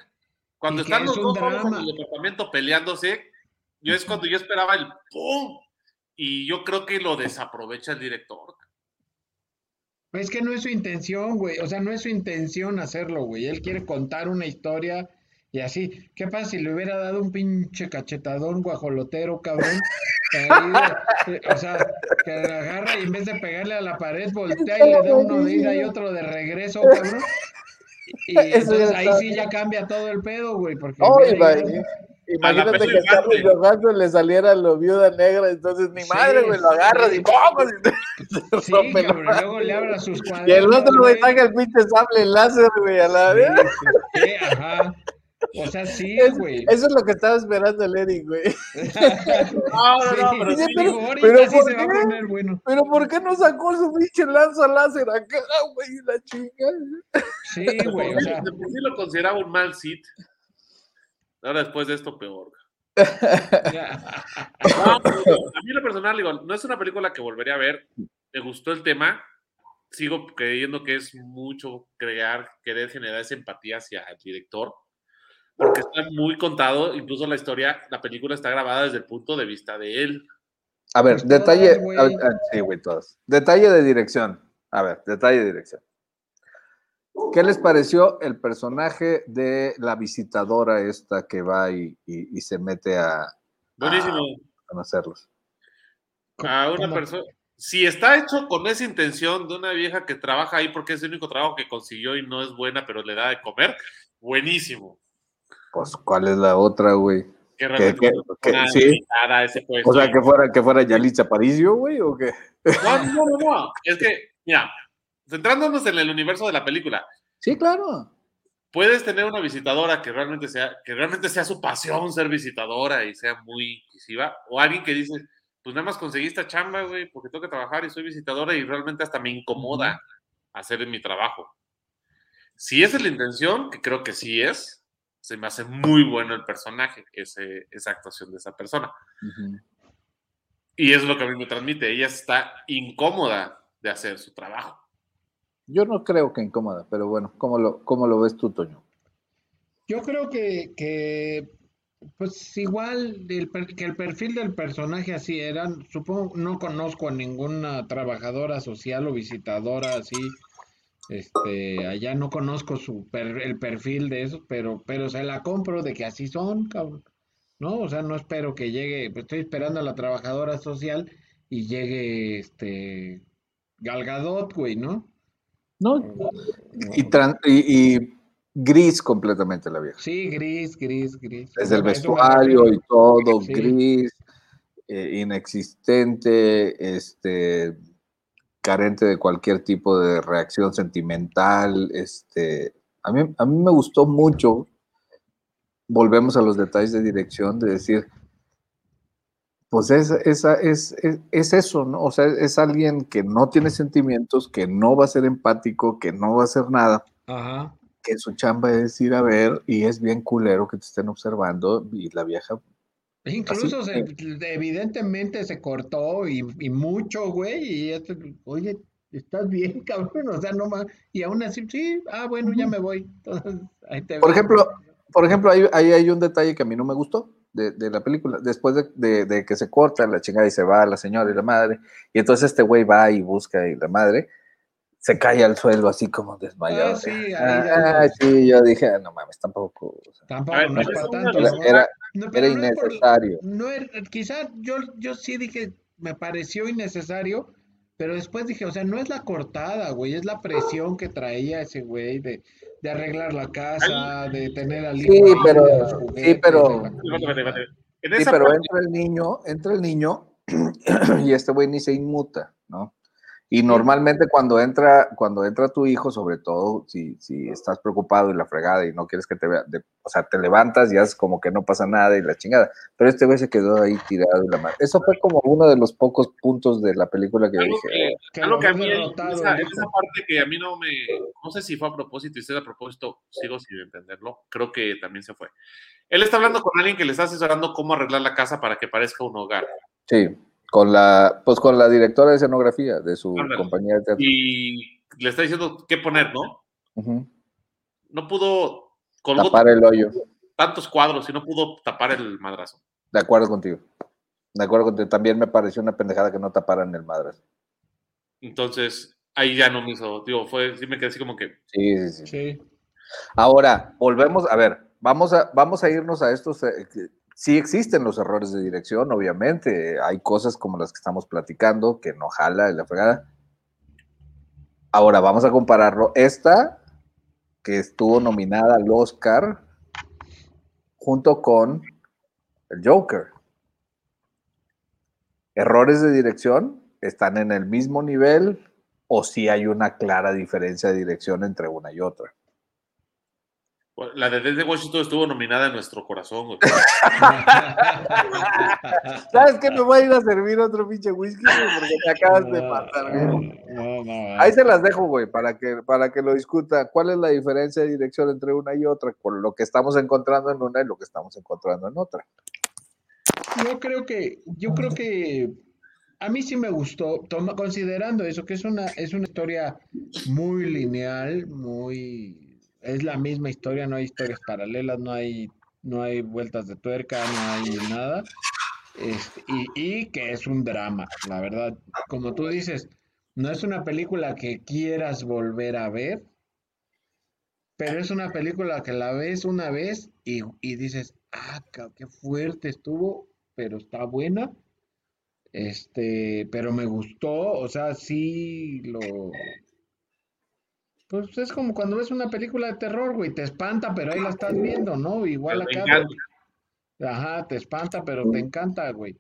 Cuando Y están es los dos en el departamento peleándose, yo es cuando yo esperaba el ¡pum! Y yo creo que lo desaprovecha el director. Es que no es su intención, güey. O sea, no es su intención hacerlo, güey. Él quiere contar una historia y así. ¿Qué pasa si le hubiera dado un pinche cachetadón guajolotero, cabrón? Ahí, eh, o sea, que agarra y en vez de pegarle a la pared, voltea y le da uno de ida y otro de regreso, cabrón. Y entonces ahí sí ya cambia todo el pedo, güey. Porque Oh, imagínate que a Carlos. Johansson le saliera lo viuda negra, entonces mi Sí, madre, güey, lo agarras sí. y ¡pum! Sí, la cabrón, luego le abra sus Y el otro, güey, saca el pinche sable láser, güey, a la vez. Sí, sí, ajá. O sea, sí, Es- güey. Eso es lo que estaba esperando el Eric, güey. No, no, pero sí, pero- pero sí ¿por se va a qué? poner bueno. Pero ¿por qué no sacó su pinche lanza láser acá, güey? La chinga. Sí, güey, o sea, De por sí lo consideraba un mal sit. Ahora después de esto, peor. No, a mí lo personal, digo, no es una película que volvería a ver. Me gustó el tema. Sigo creyendo que es mucho crear, querer generar esa empatía hacia el director. Porque está muy contado, incluso la historia, la película está grabada desde el punto de vista de él. A ver, detalle. todas, güey. a- a- sí, güey, todas. Detalle de dirección. A ver, detalle de dirección. ¿Qué les pareció el personaje de la visitadora esta que va y, y- y se mete a Buenísimo. conocerlos? a una persona. Si está hecho con esa intención de una vieja que trabaja ahí porque es el único trabajo que consiguió y no es buena, pero le da de comer, buenísimo. Pues, ¿cuál es la otra, güey? Que ¿Qué- realmente qué- es qué- una sí? a ese puesto. O sea, que fuera, que fuera Yalitza Aparicio, güey, o qué? No, no, no, no. Es que, mira, centrándonos en el universo de la película, Sí, claro. puedes tener una visitadora que realmente sea, que realmente sea su pasión ser visitadora y sea muy incisiva, o alguien que dice, pues nada más conseguí esta chamba, güey, porque tengo que trabajar y soy visitadora y realmente hasta me incomoda hacer mi trabajo. Si esa es la intención, que creo que sí es, se me hace muy bueno el personaje, ese, esa actuación de esa persona. Y es lo que a mí me transmite. Ella está incómoda de hacer su trabajo. Yo no creo que incómoda, pero bueno, ¿cómo lo, cómo lo ves tú, Toño? Yo creo que, que pues igual el que el perfil del personaje así era, supongo, no conozco a ninguna trabajadora social o visitadora así, este, allá no conozco su per- el perfil de eso, pero, pero se la compro de que así son, cabrón, ¿no? O sea, no espero que llegue, pues, estoy esperando a la trabajadora social y llegue, este, Gal Gadot, güey, ¿no? No. Y, tran- y- y gris completamente la vieja. Sí, gris, gris, gris. Desde el vestuario y todo, Sí. gris, eh, inexistente, este, carente de cualquier tipo de reacción sentimental. Este, a, mí, a mí me gustó mucho, volvemos a los detalles de dirección, de decir, pues es, es, es, es eso, ¿no? O sea, es alguien que no tiene sentimientos, que no va a ser empático, que no va a hacer nada Ajá. que su chamba es ir a ver y es bien culero que te estén observando y la vieja, Incluso Así, se- evidentemente se cortó y, y mucho, güey, y esto, oye, ¿estás bien, cabrón? O sea, no más, y aún así, sí, ah, bueno, ya me voy. Entonces, ahí te por veo. ejemplo, por ejemplo, ahí, ahí hay un detalle que a mí no me gustó de, de la película, después de, de- de que se corta la chingada y se va la señora y la madre, y entonces este güey va y busca y la madre se cae al suelo así como desmayado. Ah, sí, ahí Ah, ya- sí, yo dije, "Ah, no mames, tampoco, o sea, Tampoco A ver, no es pero para eso tanto. no era, ¿no? era- No, era pero no es por- innecesario. no er- quizá yo, yo sí dije, me pareció innecesario, pero después dije, o sea, no es la cortada, güey, es la presión que traía ese güey de, de arreglar la casa, de tener al hijo Sí, pero- sí, pero- Sí, pero parte- entra el niño, entra el niño y este güey ni se inmuta, ¿no? Y normalmente cuando entra, cuando entra tu hijo, sobre todo si, si estás preocupado y la fregada y no quieres que te vea, de- o sea, te levantas y haces como que no pasa nada y la chingada. Pero este güey se quedó ahí tirado y la madre. Eso fue como uno de los pocos puntos de la película que yo algo dije, que, que algo lo que a mí, esa, esa parte que a mí no me, no sé si fue a propósito y si a propósito, sigo sin entenderlo, creo que también se fue. Él está hablando con alguien que le está asesorando cómo arreglar la casa para que parezca un hogar. sí, con la, pues con la directora de escenografía de su Ándale. compañía de teatro. Y le está diciendo qué poner, ¿no? No pudo, colgó Tapar el hoyo. tantos cuadros y no pudo tapar el madrazo. De acuerdo contigo. De acuerdo contigo. También me pareció una pendejada que no taparan el madrazo. Entonces, ahí ya no me hizo, digo, fue, sí me quedé así como que, Sí, sí, sí. Sí. Ahora, volvemos, a ver, vamos a, vamos a irnos a estos, eh, sí existen los errores de dirección, obviamente. Hay cosas como las que estamos platicando que no jala la fregada. Ahora vamos a compararlo. Esta, que estuvo nominada al Oscar, junto con el Joker. Errores de dirección están en el mismo nivel o si hay una clara diferencia de dirección entre una y otra. La de Desde Washington estuvo nominada en nuestro corazón. ¿Sabes qué? Me voy a ir a servir otro pinche whisky porque me acabas de matar. Ahí se las dejo, güey, para que, para que lo discuta. ¿Cuál es la diferencia de dirección entre una y otra? Con lo que estamos encontrando en una y lo que estamos encontrando en otra. Yo creo que, yo creo que a mí sí me gustó, toma, considerando eso, que es una, es una historia muy lineal, muy es la misma historia, no hay historias paralelas, no hay, no hay vueltas de tuerca, no hay nada. Este, y, que es un drama, la verdad. Como tú dices, no es una película que quieras volver a ver, pero es una película que la ves una vez y, y dices, ah, qué fuerte estuvo, pero está buena. Este, pero me gustó, o sea, sí lo, pues es como cuando ves una película de terror, güey, te espanta, pero ahí la estás viendo, ¿no? Igual acá. Ajá, te espanta, pero te encanta, güey.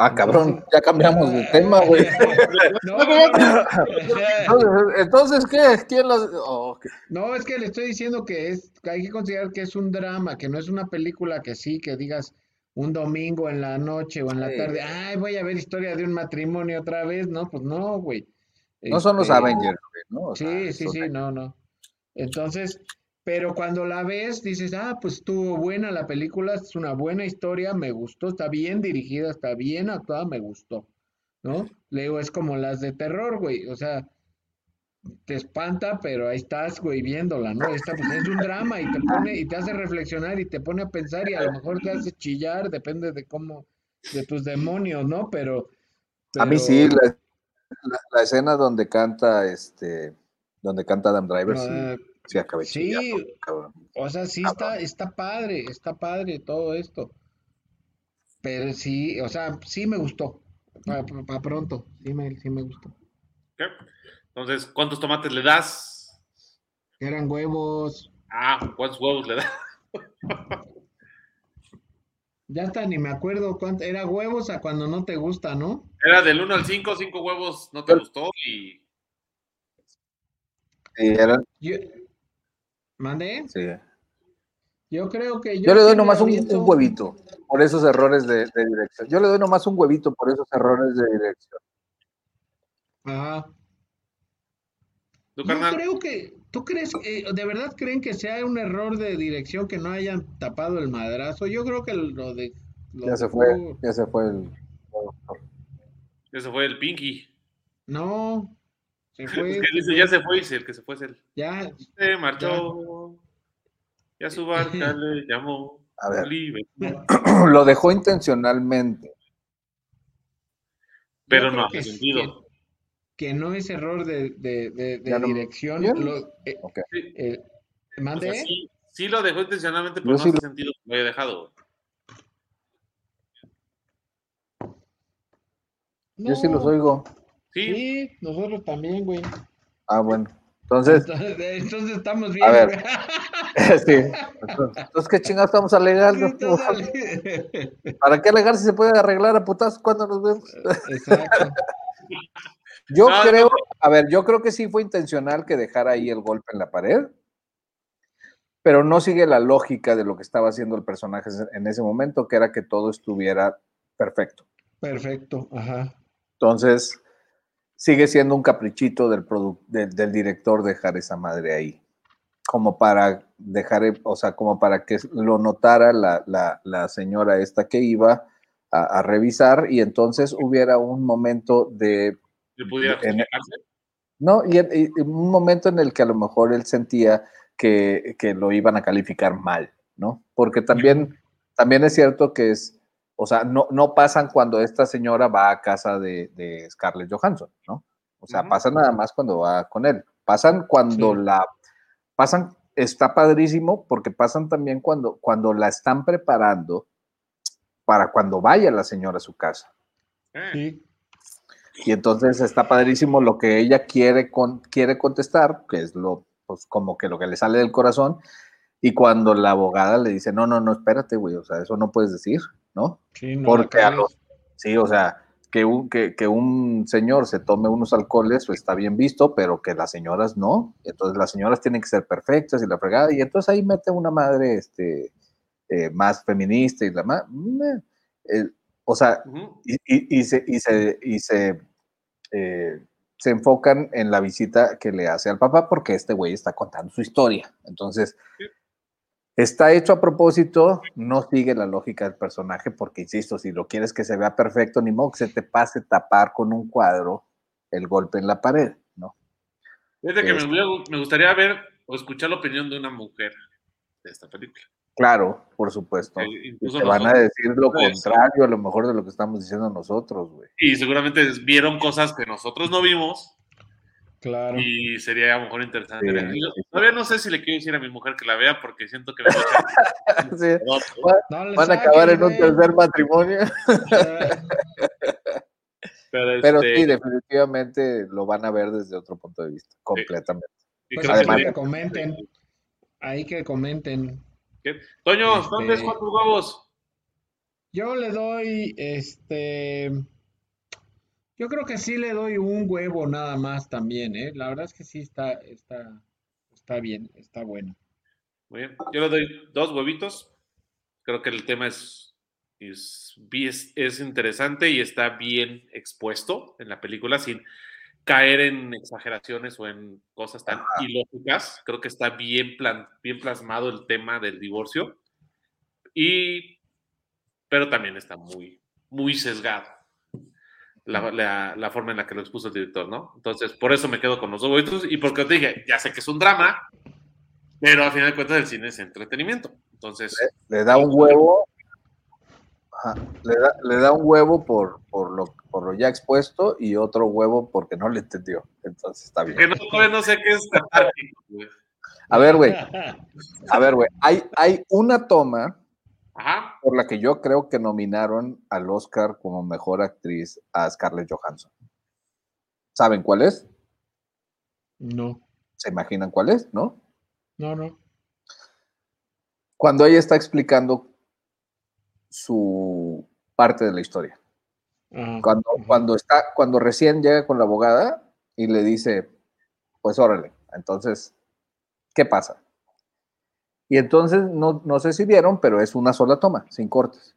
Ah, cabrón, ya cambiamos de tema, güey. entonces, ¿qué? ¿Quién las.? Oh, no, es que le estoy diciendo que es, que hay que considerar que es un drama, que no es una película que sí, que digas un domingo en la noche o en la tarde, ay, voy a ver historia de un matrimonio otra vez, no, pues no, güey. No son los este, Avengers, ¿no? sí, sí, sí, no, no. Entonces, pero cuando la ves, dices, ah, pues estuvo buena la película, es una buena historia, me gustó, está bien dirigida, está bien actuada, me gustó, ¿no? Le digo, es como las de terror, güey, o sea, te espanta, pero ahí estás, güey, viéndola, ¿no? Esta pues es un drama y te pone, y te hace reflexionar y te pone a pensar y a lo mejor te hace chillar, depende de cómo, de tus demonios, ¿no? Pero... A mí sí, la la, escena donde canta este, donde canta Adam Driver, sí, acabé Sí, o sea, sí está, está padre, está padre todo esto. Pero sí, o sea, sí me gustó. Para pronto, sí me, sí me gustó. Entonces, ¿cuántos tomates le das? Eran huevos. Ah, ¿cuántos huevos le das? Ya está, ni me acuerdo cuánto. Era huevos a cuando no te gusta, ¿no? Era del 1 al 5, 5 huevos no te gustó y. Sí, eran. ¿Mandé? Sí. Yo creo que yo. Yo le doy nomás un, huevito por esos errores de, dirección. Yo le doy nomás un huevito por esos errores de dirección. Ajá. Yo creo que, ¿tú crees, eh, de verdad creen que sea un error de dirección que no hayan tapado el madrazo? Yo creo que lo de... ya se fue, ya se fue el... Ya se fue el Pinky. No, se fue. dice, ya se fue, dice el que se fue es él. Ya. Se marchó. Ya, su barca le llamó. A ver. lo dejó intencionalmente. Pero no ha sentido que no es error de, dirección. Lo, eh, eh, ¿Mande? sí, lo dejó intencionalmente, pero no hace sentido que lo haya dejado. Yo sí los oigo. Sí. nosotros también, güey. Ah, bueno. Entonces, entonces, estamos bien. A ver. sí. Entonces, ¿qué chingados estamos alegando? ¿Para qué alegar si se puede arreglar a putas cuando nos vemos? Exacto. Yo creo, a ver, yo creo que sí fue intencional que dejara ahí el golpe en la pared, pero no sigue la lógica de lo que estaba haciendo el personaje en ese momento, que era que todo estuviera perfecto. Perfecto, ajá. Entonces, sigue siendo un caprichito del, del director dejar esa madre ahí, como para dejar, o sea, como para que lo notara la, señora esta que iba a revisar y entonces hubiera un momento de no, y, un momento en el que a lo mejor él sentía que, lo iban a calificar mal, ¿no? Porque también, también es cierto que es, o sea, no, no pasan cuando esta señora va a casa de, Scarlett Johansson, ¿no? O sea, pasan nada más cuando va con él. Pasan cuando la, pasan, está padrísimo porque pasan también cuando, cuando la están preparando para cuando vaya la señora a su casa. Eh, Sí. Y entonces está padrísimo lo que ella quiere, con, quiere contestar, que es lo, pues como que lo que le sale del corazón. Y cuando la abogada le dice, no, no, no, espérate, güey, o sea, eso no puedes decir, ¿no? Sí, no Porque a los, sí, o sea, que un, que, que un señor se tome unos alcoholes pues, está bien visto, pero que las señoras no. Entonces las señoras tienen que ser perfectas y la fregada. Y entonces ahí mete una madre este, eh, más feminista y la más... o sea, y- y se, y se, y se, eh, se enfocan en la visita que le hace al papá porque este güey está contando su historia. Entonces, está hecho a propósito, no sigue la lógica del personaje porque, insisto, si lo quieres que se vea perfecto, ni modo que se te pase tapar con un cuadro el golpe en la pared, ¿no? Fíjate que Este. me gustaría ver o escuchar la opinión de una mujer de esta película. Claro, por supuesto. Eh, Y incluso te van a decir lo Pues. contrario a lo mejor de lo que estamos diciendo nosotros, güey. Y seguramente vieron cosas que nosotros no vimos Claro. y sería a lo mejor interesante. Sí. Yo. Todavía no sé si le quiero decir a mi mujer que la vea porque siento que me va a echar Sí, No van a acabar en un tercer matrimonio. pero, Pero este, sí, definitivamente lo van a ver desde otro punto de vista, completamente. y Pues además- sería- que comenten. Ahí que comenten. ¿Qué? Toño, Este- ¿dónde es cuatro huevos? Yo le doy, este, yo creo que sí le doy un huevo nada más también, ¿eh? La verdad es que sí está, está, está bien, está bueno. Muy bien. Yo le doy dos huevitos. Creo que el tema es, es, es- es interesante y está bien expuesto en la película sin caer en exageraciones o en cosas tan ilógicas. Creo que está bien, plan, bien plasmado el tema del divorcio. Y, pero también está muy, muy sesgado la, la- la forma en la que lo expuso el director, ¿no? Entonces, por eso me quedo con los dos y porque te dije, ya sé que es un drama, pero al final de cuentas el cine es entretenimiento. Entonces, Le da un huevo, ajá, le, da, le da un huevo por, por, lo, por lo ya expuesto y otro huevo porque no le entendió. Entonces está bien. que no, todavía no sé qué es catártico, güey. A ver, güey, a ver, güey, hay, hay una toma Ajá. por la que yo creo que nominaron al Oscar como mejor actriz a Scarlett Johansson. ¿Saben cuál es? No, ¿Se imaginan cuál es? ¿No? no, no. Cuando ella está explicando su parte de la historia. Cuando, cuando está, cuando recién llega con la abogada y le dice, pues órale, entonces, ¿qué pasa? Y entonces, no, no sé si vieron, pero es una sola toma, sin cortes.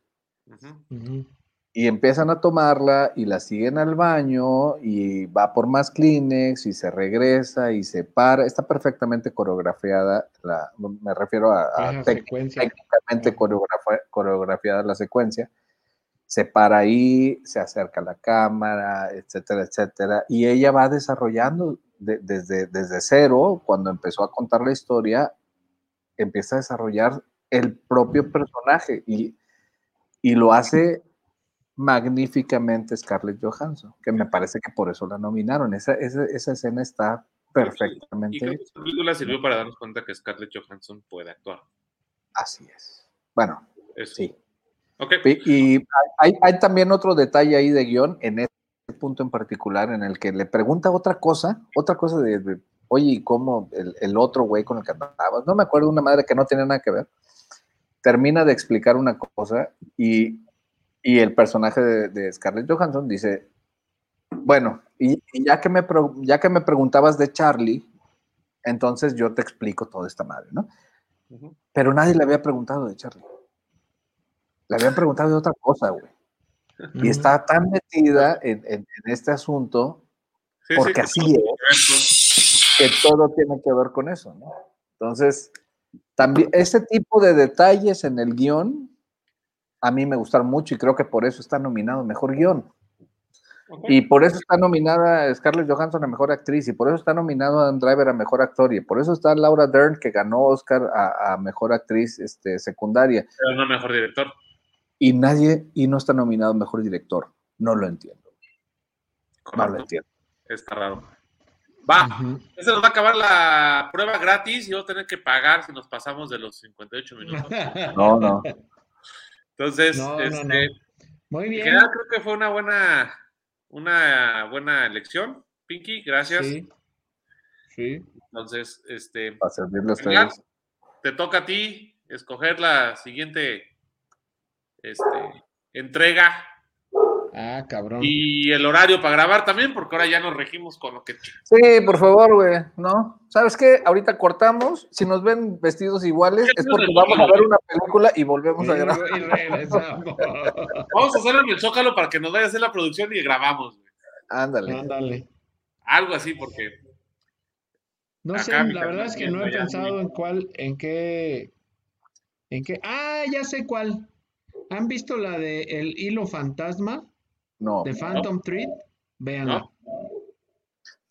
Ujú. Ujú. Y empiezan a tomarla y la siguen al baño y va por más Kleenex y se regresa y se para. Está perfectamente coreografiada, la, me refiero a, a técnicamente Ajá. coreografa- coreografiada la secuencia. Se para ahí, se acerca a la cámara, etcétera, etcétera. Y ella va desarrollando de- desde, desde cero, cuando empezó a contar la historia, empieza a desarrollar el propio personaje y, y lo hace magníficamente Scarlett Johansson, que me parece que por eso la nominaron. Esa, esa, esa escena está Y perfectamente creo que esta película sirvió para darnos cuenta que Scarlett Johansson puede actuar. así es. Bueno, sí. Ok. Y hay, hay también otro detalle ahí de guion en este punto en particular en el que le pregunta otra cosa, otra cosa de, de, oye, ¿y cómo el, el otro güey con el que andabas? No me acuerdo, una madre que no tiene nada que ver. Termina de explicar una cosa y, y el personaje de, de Scarlett Johansson dice, bueno, y, y ya, que me, ya que me preguntabas de Charlie, entonces yo te explico toda esta madre, ¿no? Ujú. Pero nadie le había preguntado de Charlie. Le habían preguntado de otra cosa, güey. Y está tan metida en, en- en este asunto Sí, Porque que así tiene que todo tiene que ver con eso, ¿no? Entonces, también ese tipo de detalles en el guion a mí me gustaron mucho y creo que por eso está nominado mejor guion. Y por eso está nominada Scarlett Johansson a mejor actriz, y por eso está nominado Adam Driver a mejor actor, y por eso está Laura Dern, que ganó Oscar a, a mejor actriz este, secundaria, Pero no mejor director. Y nadie, y no está nominado mejor director. No lo entiendo. No lo entiendo. Está raro. Va, Ujú. se nos va a acabar la prueba gratis y vamos a tener que pagar si nos pasamos de los 58 minutos. No, no. Entonces, No, este, no. Muy en bien. general creo que fue una buena, una buena elección, Pinky, gracias. Sí. Sí. Entonces, este, Para servirle a ustedes. te toca a ti escoger la siguiente este, entrega Ah, cabrón. y el horario para grabar también, porque ahora ya nos regimos con lo que Sí, por favor, güey, ¿no? ¿Sabes qué? Ahorita cortamos. Si nos ven vestidos iguales, es porque vamos a ver una película y volvemos a grabar. y regresamos. Vamos a hacerlo en el Zócalo para que nos vaya a hacer la producción y grabamos. güey. Ándale. Ándale. Algo así, porque No sé, la verdad es que no he pensado en cuál, en qué, en qué. Ah, ya sé cuál. ¿Han visto la de El Hilo Fantasma No. de Phantom Thread? Véanla. ¿No?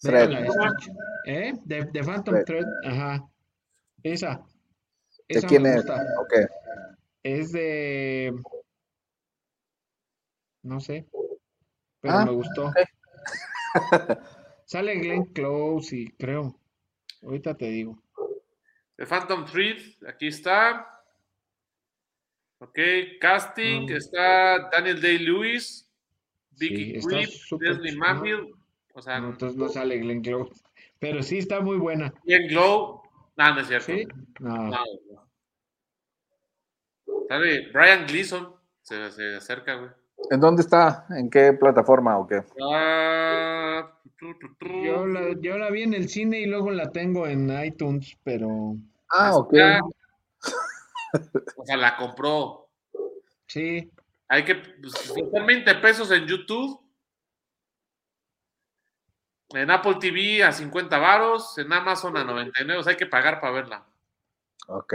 Thread. Véanla, está ch- ¿Eh? De, de Phantom Thread. Thread, ajá. Esa. ¿De Esa quién me es? gusta. Ok. Es de. No sé. Pero Ah, me gustó. Sale Glenn Close y creo. Ahorita te digo. The Phantom Thread, aquí está. Ok, casting, Mm. está Daniel Day-Lewis, Sí, Vicky está Creep, Leslie Manville, o sea, No, entonces no sale Glenn Close. Pero sí está muy buena. Ian Glow, no, no es cierto. ¿Sí? No. No, no. Sale Brian Gleason, se, se acerca, güey. ¿En dónde está? ¿En qué plataforma o qué? Ah, tu, tu, tu. Yo la, yo la vi en el cine y luego la tengo en iTunes, pero Ah, ok. Está- O sea, la compró. sí. Hay que, pues, son 20 pesos en YouTube. En Apple TV a 50 varos, en Amazon a 99, o sea, hay que pagar para verla. Ok.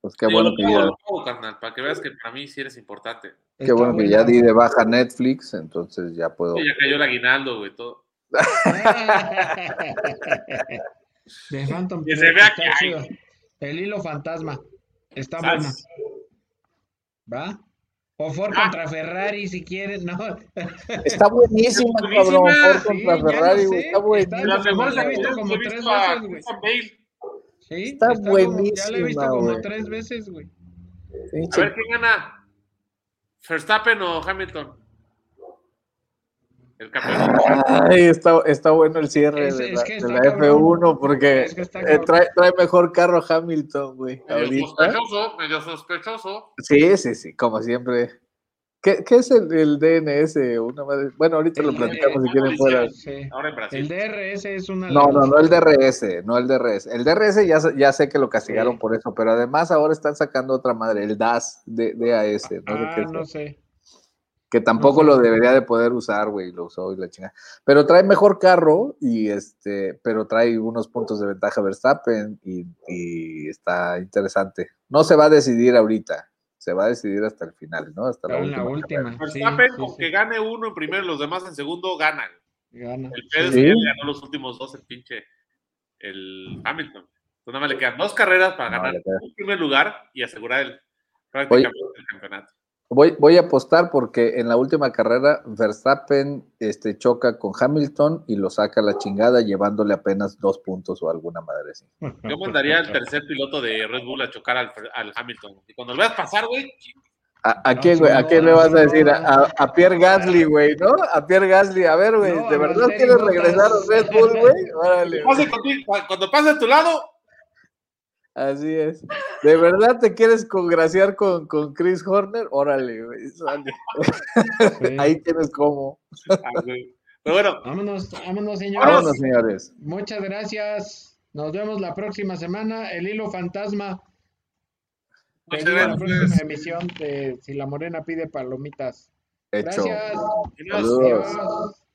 Pues qué bueno que ya, lo pago, carnal, para que veas que para mí sí eres importante. qué bueno que ya di de baja Netflix, entonces ya puedo. Sí, ya cayó el aguinaldo, güey, todo. De Phantom Que se vea que hay. El hilo fantasma. Está buena. ¿Va? O Ford Ah. contra Ferrari si quieres, no. Está buenísima, Está buenísima. cabrón. Ford Sí, contra lo Ferrari, güey. Está Está- buenísima. La mejor la he visto como tres veces, güey. Sí, Está como- ya la he visto buenísima, como tres veces, güey. A ver quién gana. ¿Verstappen o Hamilton? El campeón. Ay, está, está bueno el cierre Es- de es la, que de está la cabrón. F1 porque Es que está eh, trae, trae mejor carro Hamilton, güey. Medio Ahorita. sospechoso, medio sospechoso. Sí, sí, sí, como siempre. ¿Qué, qué es el, el DNS? Una madre- Bueno, ahorita lo platicamos si quieren fuera. Sí. Ahora en El. DRS es una. No, no, no el DRS, no el DRS. El DRS ya, sé- ya sé que lo castigaron Sí. por eso, pero además ahora están sacando otra madre, el DAS, de, DAS, no sé Ah, qué es. no sé. Que tampoco lo debería de poder usar, güey, lo usó y la chingada. Pero trae mejor carro y este, pero trae unos puntos de ventaja Verstappen y, y está interesante. No se va a decidir ahorita, se va a decidir hasta el final, ¿no? Hasta la última. Verstappen, sí, con sí. que gane uno en primero y los demás en segundo, gana. Gana. El Sí. que ganó los últimos dos el pinche el Hamilton. Entonces nada más le quedan dos carreras para No, ganar un primer lugar y asegurar el prácticamente el campeonato. Voy, voy a apostar porque en la última carrera Verstappen este, choca con Hamilton y lo saca a la chingada llevándole apenas dos puntos o alguna madre así. Yo mandaría al tercer piloto de Red Bull a chocar al, al Hamilton. Y cuando lo veas pasar, güey, ¿A, quién, güey? ¿A quién le vas a decir? A, a Pierre Gasly, güey, ¿no? A Pierre Gasly. A ver, güey, ¿de verdad quieres regresar a Red Bull, güey? Cuando pase a tu lado, Así es. ¿De verdad te quieres congraciar con, con Chris Horner? Órale, güey. sale. Sí. Ahí tienes cómo. pero bueno, Vámonos, vámonos, señores. Vámonos, señores. Muchas gracias. Nos vemos la próxima semana. El hilo fantasma. Muchas digo la gracias. próxima emisión de Si la Morena pide palomitas. Hecho. Gracias. Saludos. Adiós.